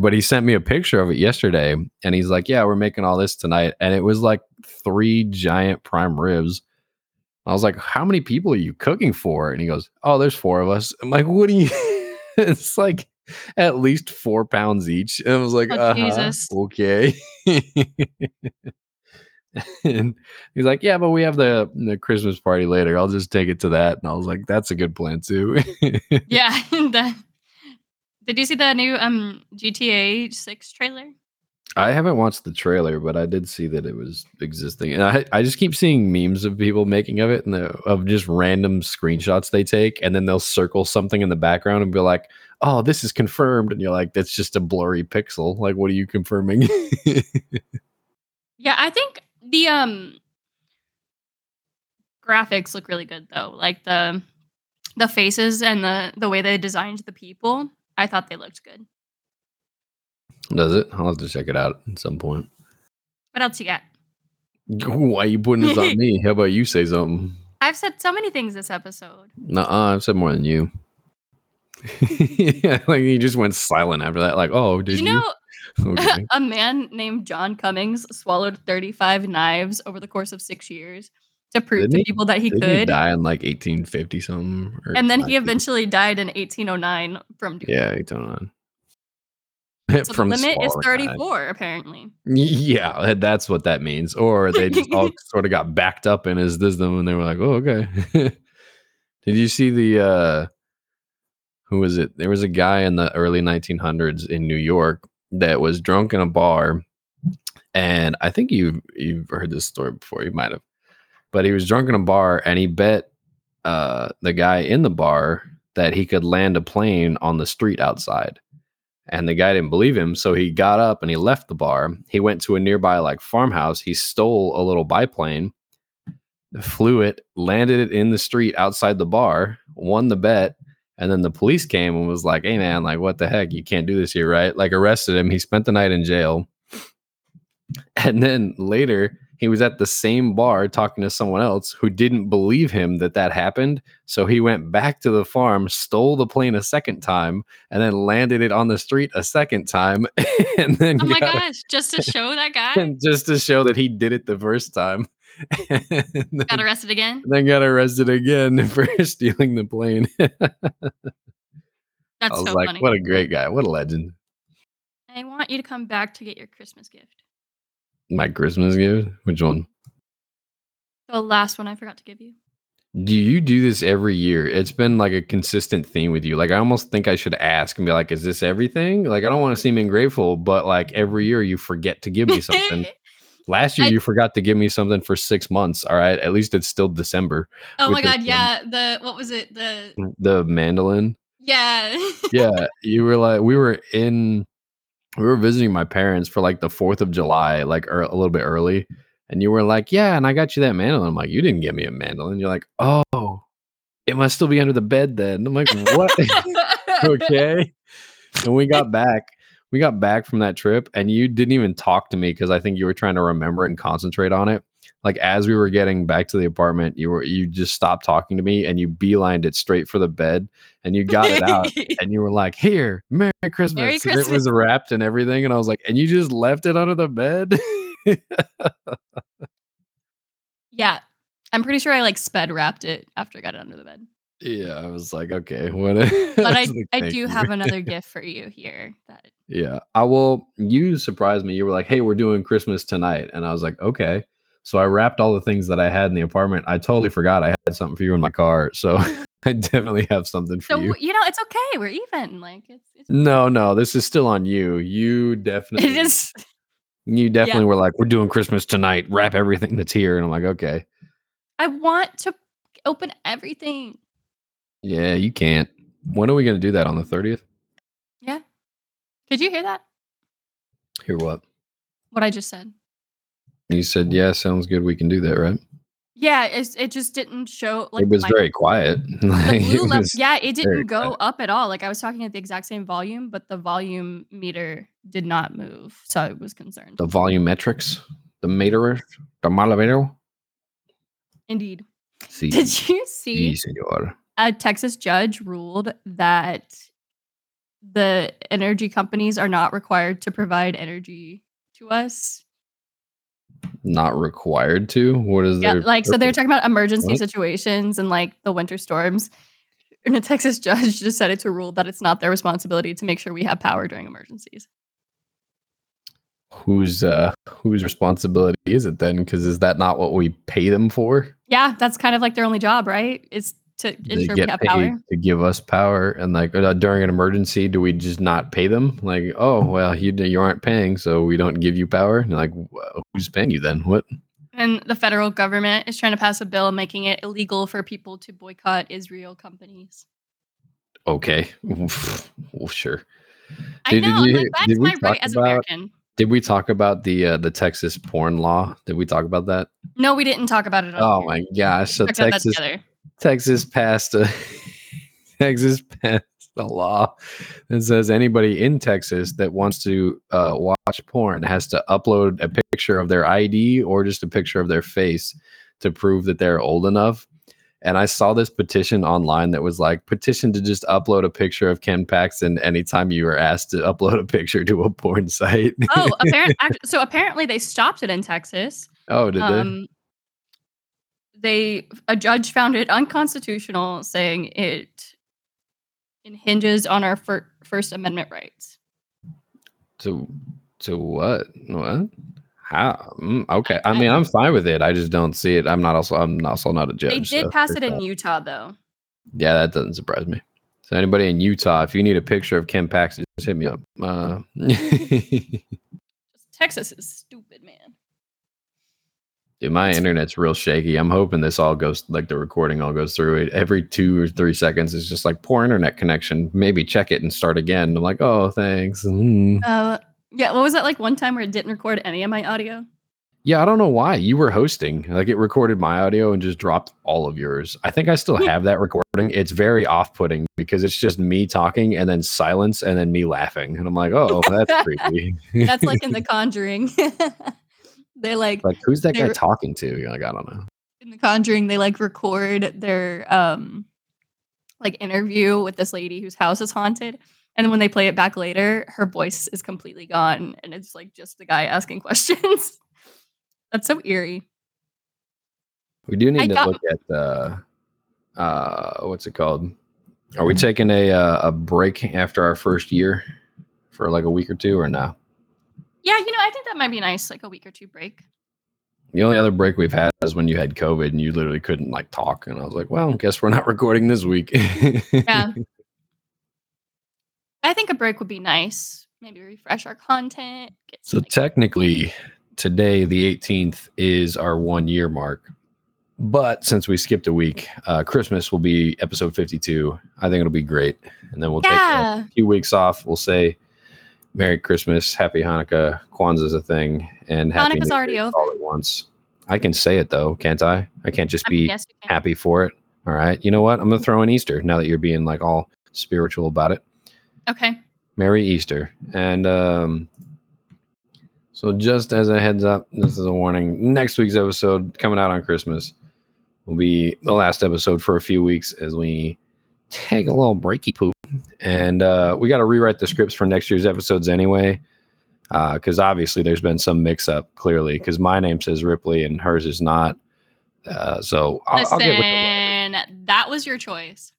But he sent me a picture of it yesterday, and he's like, "Yeah, we're making all this tonight," and it was like three giant prime ribs. I was like, "How many people are you cooking for?" And he goes, "Oh, there's four of us." I'm like, "What do you?" it's like at least four pounds each. And I was like, Oh, uh Jesus. okay." and he's like, "Yeah, but we have the the Christmas party later. I'll just take it to that." And I was like, "That's a good plan too." Yeah. the- did you see the new um GTA 6 trailer? I haven't watched the trailer, but I did see that it was existing, and I I just keep seeing memes of people making of it, and the, of just random screenshots they take, and then they'll circle something in the background and be like, "Oh, this is confirmed," and you're like, "That's just a blurry pixel. Like, what are you confirming?" Yeah, I think the um graphics look really good though. Like the the faces and the the way they designed the people. I thought they looked good. Does it? I'll have to check it out at some point. What else you got? Why are you putting this on me? How about you say something? I've said so many things this episode. Nuh-uh, I've said more than you. yeah, like you just went silent after that. Like, oh, did Did you? you know Okay. a man named John Cummings swallowed 35 knives over the course of six years to prove Didn't to he? people that he Didn't he could? die in like 1850 something? and then he eventually died in 1809 from doing Yeah, 809. So From the limit is swallowing knives. 34, apparently. Yeah, that's what that means. Or they just all sort of got backed up in his wisdom and they were like, oh, okay. Did you see the uh who was it? There was a guy in the early 1900s in New York that was drunk in a bar. And I think you've, you've heard this story before, you might have. But he was drunk in a bar and he bet uh the guy in the bar that he could land a plane on the street outside. And the guy didn't believe him, so he got up and he left the bar. He went to a nearby like farmhouse. He stole a little biplane, flew it, landed it in the street outside the bar, won the bet, and then the police came and was like, "Hey man, like what the heck? You can't do this here, right?" Like arrested him. He spent the night in jail. And then later, he was at the same bar talking to someone else who didn't believe him that that happened. So he went back to the farm, stole the plane a second time, and then landed it on the street a second time. and then Oh my gosh, just to show that guy and just to show that he did it the first time. then, got arrested again. then got arrested again for stealing the plane. That's I was so like, funny. what a great guy. What a legend. I want you to come back to get your Christmas gift. My Christmas gift? Which one? The last one I forgot to give you. Do you do this every year? It's been like a consistent theme with you. Like I almost think I should ask and be like, "Is this everything?" Like I don't want to seem ungrateful, but like every year you forget to give me something. Last year I- you forgot to give me something for six months. All right, at least it's still December. oh my god, one. yeah. The what was it? The The mandolin. yeah. yeah, you were like we were in we were visiting my parents for like the 4th of July, like ear a little bit early. And you were like, Yeah, and I got you that mandolin. I'm like, You didn't give me a mandolin. You're like, Oh, it must still be under the bed then. I'm like, What? okay. And we got back. We got back from that trip, and you didn't even talk to me because I think you were trying to remember it and concentrate on it. Like as we were getting back to the apartment, you were you just stopped talking to me and you beelined it straight for the bed and you got it out and you were like, "Here, Merry Christmas." Merry And it was wrapped and everything, and I was like, "And you just left it under the bed?" yeah. I'm pretty sure I like sped wrapped it after I got it under the bed. yeah, I was like, "Okay, what?" But I I do have another gift for you here that Yeah, I will. You surprised me. You were like, "Hey, we're doing Christmas tonight," and I was like, "Okay." So I wrapped all the things that I had in the apartment. I totally forgot I had something for you in my car, so I definitely have something for you. So you. you know, it's okay. We're even. Like it's, it's No, no, this is still on you. You definitely, it is you definitely were like, "We're doing Christmas tonight. Wrap everything that's here," and I'm like, "Okay." I want to open everything. Yeah, you can't. When are we going to do that on the 30th? Yeah. Did you hear that? Hear what? What I just said. You said, yeah, sounds good. We can do that, right? Yeah, it's, it just didn't show like it was my- very quiet. Like, it level. Yeah, it didn't go quiet. up at all. Like I was talking at the exact same volume, but the volume meter did not move. So I was concerned. the volumetrics, the meter, the malametro. Indeed. Sí, Did you see? señor. a Texas judge ruled that the energy companies are not required to provide energy to us. Not required to. What is Yeah, their like so they're talking about emergency What? situations and like the winter storms. And a Texas judge decided to rule that it's not their responsibility to make sure we have power during emergencies. whose uh whose responsibility is it then? Because is that not what we pay them for? Yeah, that's kind of like their only job, right? Is to ensure we have paid power. to give us power, and like uh, during an emergency, do we just not pay them? Like, oh well, you you aren't paying, so we don't give you power. And like, who's paying you then? What? And the federal government is trying to pass a bill making it illegal for people to boycott Israel companies. Okay, well, sure. I Did- did know, you- like, that's did my right as about- American. Did we talk about the uh, the Texas porn law? Did we talk about that? No, we didn't talk about it. Oh here. my gosh! So We talked about that Texas. Texas passed a Texas passed a law that says anybody in Texas that wants to uh, watch porn has to upload a picture of their ID or just a picture of their face to prove that they're old enough. And I saw this petition online that was like petition to just upload a picture of Ken Paxton anytime you were asked to upload a picture to a porn site. Oh, apparently, so apparently they stopped it in Texas. oh, did Um, they a judge found it unconstitutional, saying it hinges on our fir- First Amendment rights. To to what? What? How? Mm, okay. I I- mean, I'm fine with it. I just don't see it. I'm not also. I'm also not a judge. They did so pass it in that. Utah, though. Yeah, that doesn't surprise me. So anybody in Utah, if you need a picture of Kim Paxton, just hit me up. Uh, Texas is stupid, man. Dude, my internet's real shaky. I'm hoping this all goes like the recording all goes through it. Every two or three seconds, it's just like poor internet connection. Maybe check it and start again. I'm like, oh, thanks. Mm. Uh, yeah, what was that like one time where it didn't record any of my audio? Yeah, I don't know why you were hosting. Like it recorded my audio and just dropped all of yours. I think I still have that recording. It's very off-putting because it's just me talking and then silence and then me laughing, and I'm like, oh, that's creepy. That's like in The Conjuring. They like Like, who's that guy talking to? You're like, I don't know. in the Conjuring, they like record their um like interview with this lady whose house is haunted. And then when they play it back later, her voice is completely gone and it's like just the guy asking questions. That's so eerie. We do need I to got- look at the uh what's it called? Are we taking a uh, a break after our first year for like a week or two or no? Yeah, you know, I think that might be nice, like a week or two break. The only other break we've had is when you had COVID and you literally couldn't like talk, and I was like, "Well, guess we're not recording this week." Yeah. I think a break would be nice. Maybe refresh our content. Get so like, technically, today the 18th is our one year mark, but since we skipped a week, uh, Christmas will be episode 52. I think it'll be great, and then we'll take a few weeks off. We'll say Merry Christmas, Happy Hanukkah, Kwanzaa's a thing, and Happy Hanukkah's New already over. all at once. I can say it though, can't I? I can't just I mean, be yes, happy for it. All right. You know what? I'm gonna throw in Easter now that you're being like all spiritual about it. Okay. Merry Easter. And um so just as a heads up, this is a warning. Next week's episode coming out on Christmas will be the last episode for a few weeks as we take a little breaky poop. And uh we gotta rewrite the scripts for next year's episodes anyway. Uh, because obviously there's been some mix up clearly because my name says Ripley and hers is not. Uh, so I'll, I'll get with the. Listen, that was your choice.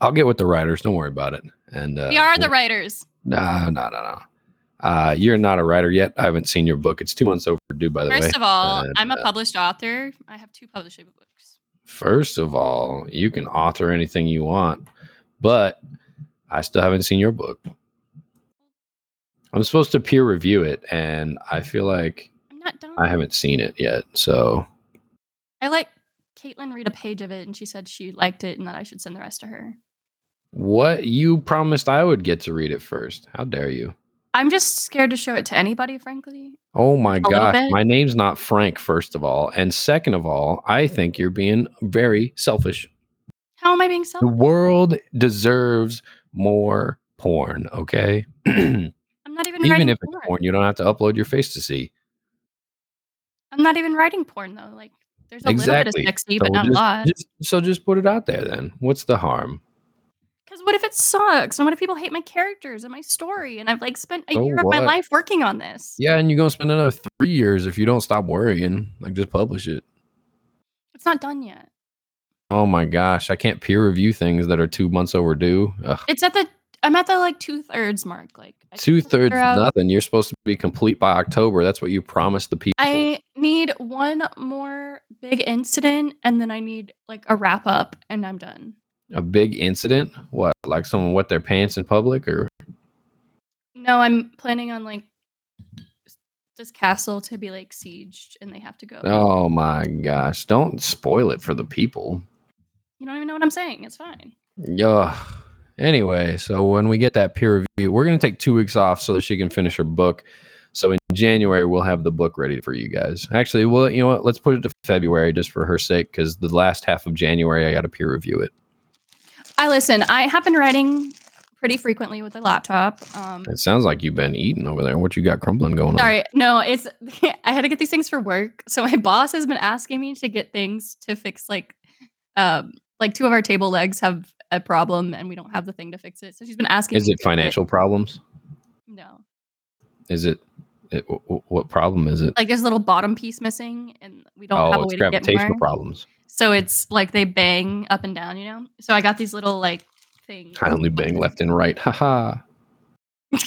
I'll get with the writers. Don't worry about it. And uh, we are the writers. No, no, no, no. Uh, you're not a writer yet. I haven't seen your book. It's two months overdue, by the way. First of all, And, I'm a uh, published author. I have two published books. First of all, you can author anything you want, but I still haven't seen your book. I'm supposed to peer review it, and I mm. feel like I'm not done. I haven't seen it yet. So I let Caitlin read a page of it, and she said she liked it and that I should send the rest to her. what you promised I would get to read it first. How dare you? I'm just scared to show it to anybody, frankly. Oh my little gosh. My name's not Frank, first of all. And second of all, I think you're being very selfish. How am I being selfish? The world deserves more porn, okay? I'm not even, even if it's porn. porn, you don't have to upload your face to see. I'm not even writing porn though. Like, there's a Exactly. little bit of sexy, So but not just, a lot. just- so just put it out there then. What's the harm? Because what if it sucks? And what if people hate my characters and my story? And I've like spent a So year of my life working on this. Yeah, and you're gonna spend another three years if you don't stop worrying. Like just publish it. It's not done yet. Oh my gosh, I can't peer review things that are two months overdue. Ugh. It's at the I'm at the like two thirds mark. Like two thirds nothing. You're supposed to be complete by October. That's what you promised the people. I need one more big incident and then I need like a wrap up and I'm done. a big incident? What, like someone wet their pants in public or No, I'm planning on like this castle to be like sieged and they have to go. oh my gosh, don't spoil it for the people. You don't even know what I'm saying. It's fine. Yeah. Anyway, so when we get that peer review, we're gonna take two weeks off so that she can finish her book. So in January we'll have the book ready for you guys. Actually, well, you know what? Let's put it to February just for her sake, because the last half of January I got to peer review it. I listen, I have been writing pretty frequently with the laptop. Um It sounds like you've been eating over there. What you got crumbling going on? Sorry, no, it's I had to get these things for work. So my boss has been asking me to get things to fix like um like two of our table legs have a problem and we don't have the thing to fix it. So she's been asking Is it financial problems? No. Is it, eh, it wh- what problem is it? Like there's a little bottom piece missing and we don't have Oh, a it's way to get gravitational more. problems. So it's like they bang up and down, you know? So I got these little like things. I only bang left and right. Haha.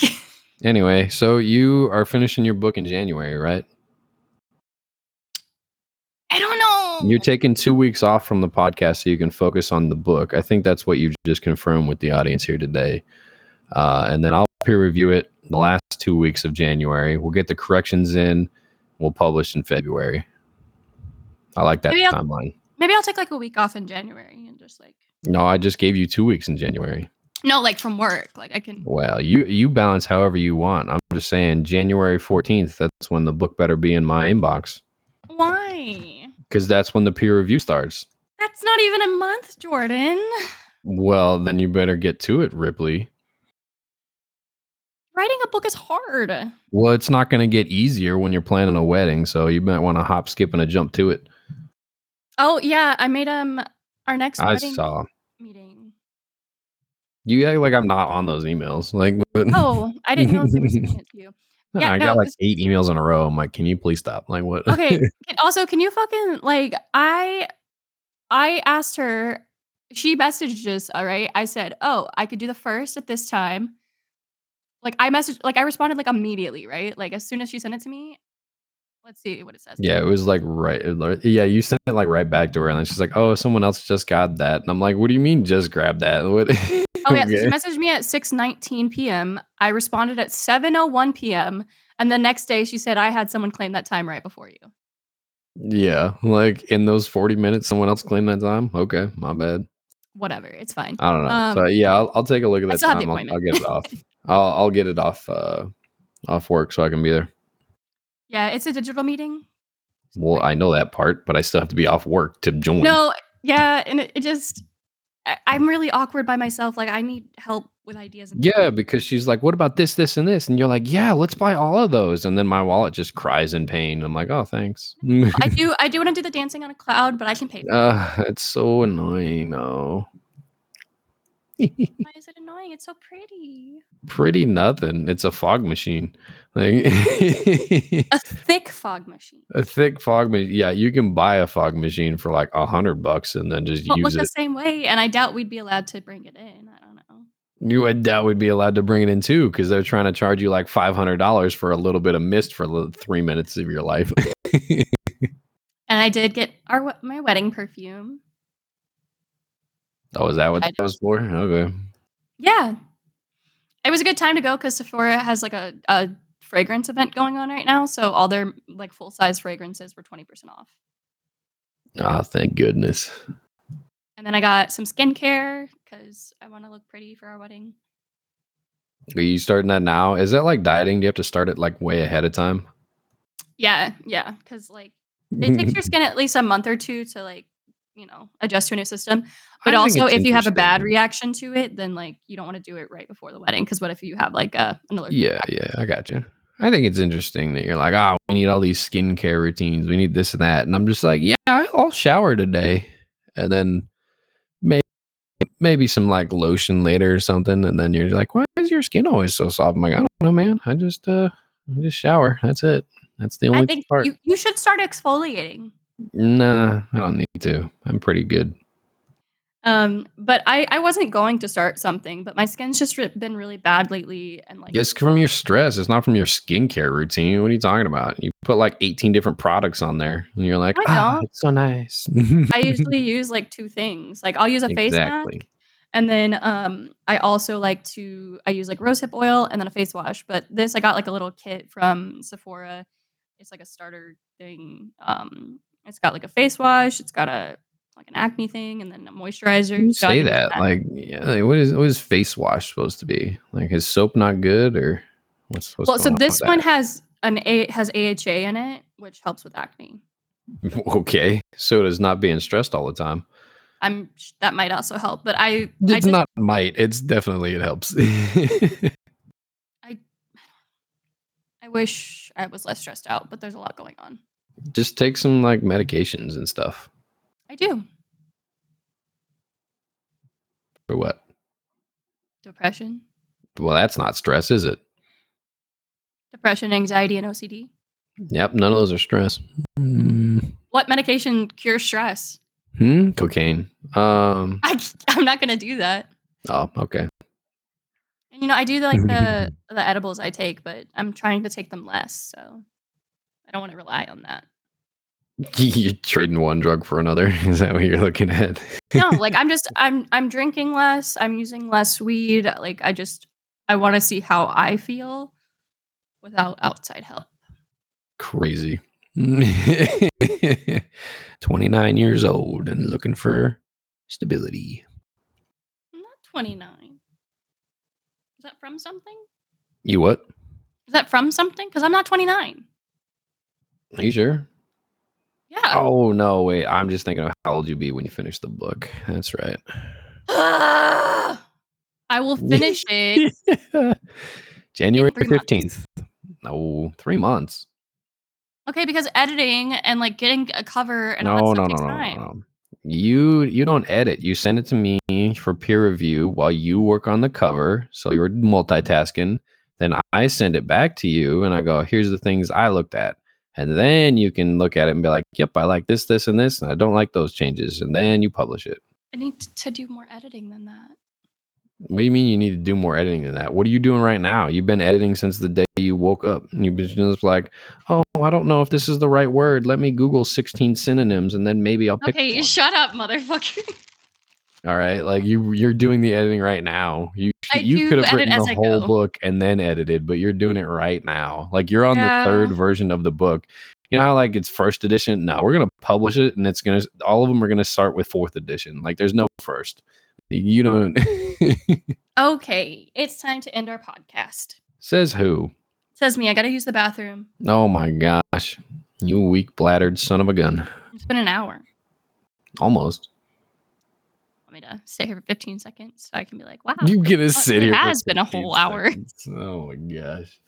Anyway, so you are finishing your book in January, right? I don't know. You're taking two weeks off from the podcast so you can focus on the book. I think that's what you just confirmed with the audience here today. Uh, and then I'll peer review it the last two weeks of January. We'll get the corrections in. We'll publish in February. I like that Maybe I'll- timeline. Maybe I'll take like a week off in January and just like No, I just gave you two weeks in January. no, like from work. Like I can Well, you you balance however you want. I'm just saying January 14th. That's when the book better be in my inbox why? Because that's when the peer review starts. That's not even a month, Jordan. Well, then you better get to it, Ripley. Writing a book is hard. Well, it's not going to get easier when you're planning a wedding, so you might want to hop, skip, and a jump to it. Oh yeah, I made um our next I saw. meeting. You act like I'm not on those emails. Like, Oh, I didn't know if they were sending it to you. yeah, I no, got like eight emails in a row. I'm like, can you please stop? Like, what? Okay. also, can you fucking like I I asked her she messaged us, all right? I said, "Oh, I could do the first at this time." Like I messaged like I responded like immediately, right? Like as soon as she sent it to me. Let's see what it says. yeah, it was like right. Yeah, you sent it like right back to her, and then she's like, "Oh, someone else just got that," and I'm like, "What do you mean, just grab that?" What? Oh yeah, so she messaged me at 6:19 p.m. I responded at 7:01 p.m. and the next day she said I had someone claim that time right before you. Yeah, like in those 40 minutes, someone else claimed that time. Okay, my bad. Whatever, it's fine. I don't know. Um, so yeah, I'll, I'll take a look at that still have the time. I'll, I'll get it off. I'll I'll get it off uh off work so I can be there. Yeah, it's a digital meeting. Well, I know that part, but I still have to be off work to join. No, yeah, and it, it just I, I'm really awkward by myself. Like I need help with ideas. And Yeah, because she's like, "What about this, this, and this?" And you're like, "Yeah, let's buy all of those." And then my wallet just cries in pain. I'm like, "Oh, thanks." I do I do want to do the dancing on a cloud, but I can pay. For it. uh, it's so annoying. No, Why is it annoying? It's so pretty. pretty nothing. It's a fog machine, like A thick fog machine. a thick fog machine. Yeah, you can buy a fog machine for like a hundred bucks and then just look use the same way, and I doubt we'd be allowed to bring it in. I don't know. You would doubt we'd be allowed to bring it in too, because they're trying to charge you like five hundred dollars for a little bit of mist for li- three minutes of your life. And I did get our my wedding perfume. Oh, is that what I that was for? Okay. Yeah, it was a good time to go because Sephora has like a, a fragrance event going on right now, so all their like full size fragrances were twenty percent off. Ah, thank goodness. And then I got some skincare because I want to look pretty for our wedding. Are you starting that now? Is that like dieting? Do you have to start it like way ahead of time? Yeah, yeah, because like it takes your skin at least a month or two to like you know adjust to a new system. But I also, if you have a bad reaction to it, then like you don't want to do it right before the wedding. Because what if you have like a an allergic? Yeah, yeah, I got you. I think it's interesting that you're like, oh, we need all these skincare routines. We need this and that. And I'm just like, yeah, I'll shower today. And then maybe maybe some like lotion later or something. And then you're like, why is your skin always so soft? I'm like, I don't know, man. I just uh I just shower. That's it. That's the only I think part. you, you should start exfoliating. Nah, I don't need to. I'm pretty good. Um, but I I wasn't going to start something, but my skin's just re- been really bad lately, and like It's from your stress. It's not from your skincare routine. What are you talking about? You put like 18 different products on there, and you're like, ah, don't. it's so nice. I usually use like two things. Like I'll use a face mask, and then um I also like to I use like rosehip oil and then a face wash. But this I got like a little kit from Sephora. It's like a starter thing. Um, it's got like a face wash. It's got a like an acne thing, and then a moisturizer. You say use that like, yeah, like, what is what is face wash supposed to be? Like, is soap not good or what's supposed? To be? Well, so on this one has an A has AHA in it, which helps with acne. okay, so does not being stressed all the time. I'm that might also help, but I I It's just, not might. It's definitely it helps. I I wish I was less stressed out, but there's a lot going on. Just take some like medications and stuff. I do For what? depression, Well, that's not stress, is it? depression, anxiety, and OCD. Yep, none of those are stress. Mm, What medication cures stress? Hmm, cocaine. Um. I, I'm not gonna do that. Oh, okay. And you know, I do like the the edibles I take, but I'm trying to take them less, so I don't want to rely on that. You're trading one drug for another. Is that what you're looking at? No, like I'm just I'm I'm drinking less. I'm using less weed. Like I just I want to see how I feel without outside help. Crazy. 29 years old and looking for stability. I'm not 29. Is that from something? You what? Is that from something? Because I'm not 29. Are you sure? Yeah. Oh, no, wait. I'm just thinking of how old you be when you finish the book. That's right. I will finish it. January 15th. No, three months. Okay, because editing and like getting a cover and all No, that no, no, no, no, time. no. You you don't edit. You send it to me for peer review while you work on the cover. So you're multitasking. Then I send it back to you and I go, here's the things I looked at. And then you can look at it and be like, yep, I like this, this, and this, and I don't like those changes. And then you publish it. I need to do more editing than that. What do you mean you need to do more editing than that? What are you doing right now? You've been editing since the day you woke up. And you've been just like, oh, I don't know if this is the right word. Let me Google 16 synonyms and then maybe I'll pick Okay, one. shut up, motherfucker. All right, like you you're doing the editing right now. You I you could have written the whole go. book and then edited, but you're doing it right now. Like you're on Yeah. the third version of the book. You know how like it's first edition? No, we're gonna publish it and it's gonna all of them are gonna start with fourth edition. Like there's no first. You don't Okay, it's time to end our podcast. says who? Says me, I gotta use the bathroom. Oh my gosh. You weak bladdered son of a gun. It's been an hour. Almost. Me to stay here for 15 seconds so I can be like, wow. You get to sit here. It has been a 15 whole hour. seconds. Oh my gosh.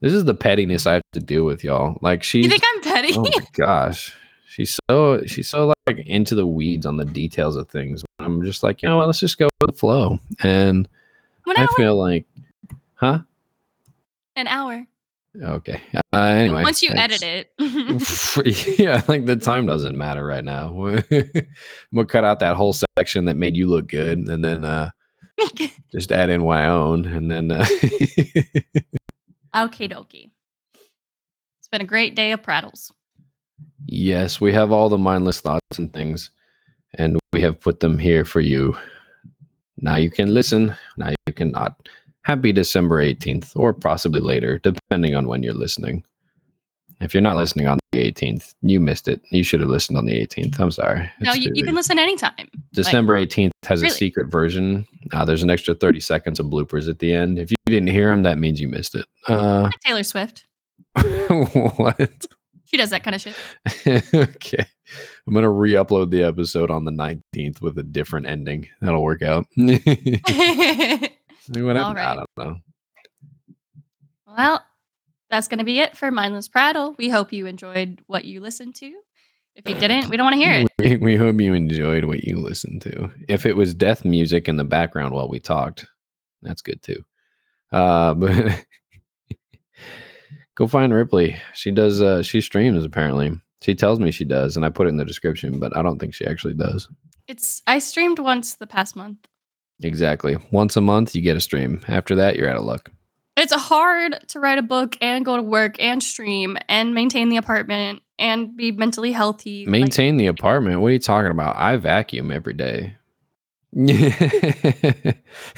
This is the pettiness I have to deal with, y'all. Like she You think I'm petty? oh my gosh. She's so she's so like into the weeds on the details of things. I'm just like, you know what, let's just go with the flow. And One I hour? feel like huh? An hour. Okay. Uh, anyway. Once you edit it. yeah, like the time doesn't matter right now. Gonna cut out that whole section that made you look good and then uh just add in my own and then uh okay, dokie. It's been a great day of prattles. yes, we have all the mindless thoughts and things and we have put them here for you. Now you can listen, now you cannot. Happy December 18th or possibly later depending on when you're listening. If you're not listening on the 18th, you missed it. You should have listened on the 18th. I'm sorry. No, you, you can listen anytime. December 18th has a secret version. Uh, there's an extra 30 seconds of bloopers at the end. If you didn't hear them, that means you missed it. Uh, Taylor Swift. what? She does that kind of shit. okay. I'm going to re upload the episode on the 19th with a different ending. That'll work out. Whatever. All I right. don't know. well, that's going to be it for Mindless Prattle. We hope you enjoyed what you listened to. If you didn't, we don't want to hear it. We, we hope you enjoyed what you listened to. If it was death music in the background while we talked, that's good too. Uh, but go find Ripley. She does. Uh, she streams apparently. She tells me she does, and I put it in the description, but I don't think she actually does. It's I streamed once the past month. Exactly. Once a month, you get a stream. After that, you're out of luck. It's hard to write a book and go to work and stream and maintain the apartment and be mentally healthy. like- Maintain the apartment. What are you talking about? I vacuum every day.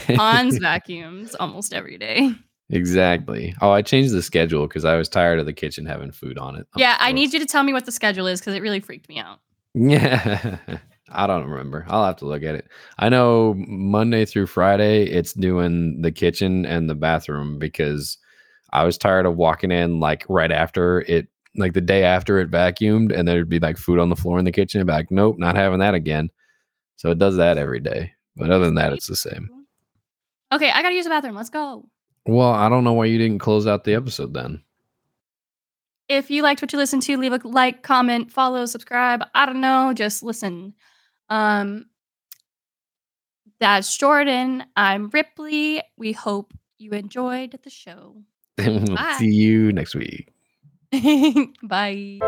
Hans vacuums almost every day. Exactly. Oh, I changed the schedule because I was tired of the kitchen having food on it. Yeah, I oh. need you to tell me what the schedule is because it really freaked me out. Yeah. I don't remember. I'll have to look at it. I know Monday through Friday it's doing the kitchen and the bathroom because I was tired of walking in like right after it like the day after it vacuumed and there'd be like food on the floor in the kitchen. I'd be like, nope, not having that again. So it does that every day. But other than that, it's the same. Okay, I gotta use the bathroom. Let's go. Well, I don't know why you didn't close out the episode then. If you liked what you listened to, leave a like, comment, follow, subscribe. I don't know, just listen. Um, that's Jordan. I'm Ripley. We hope you enjoyed the show. Bye. See you next week. Bye.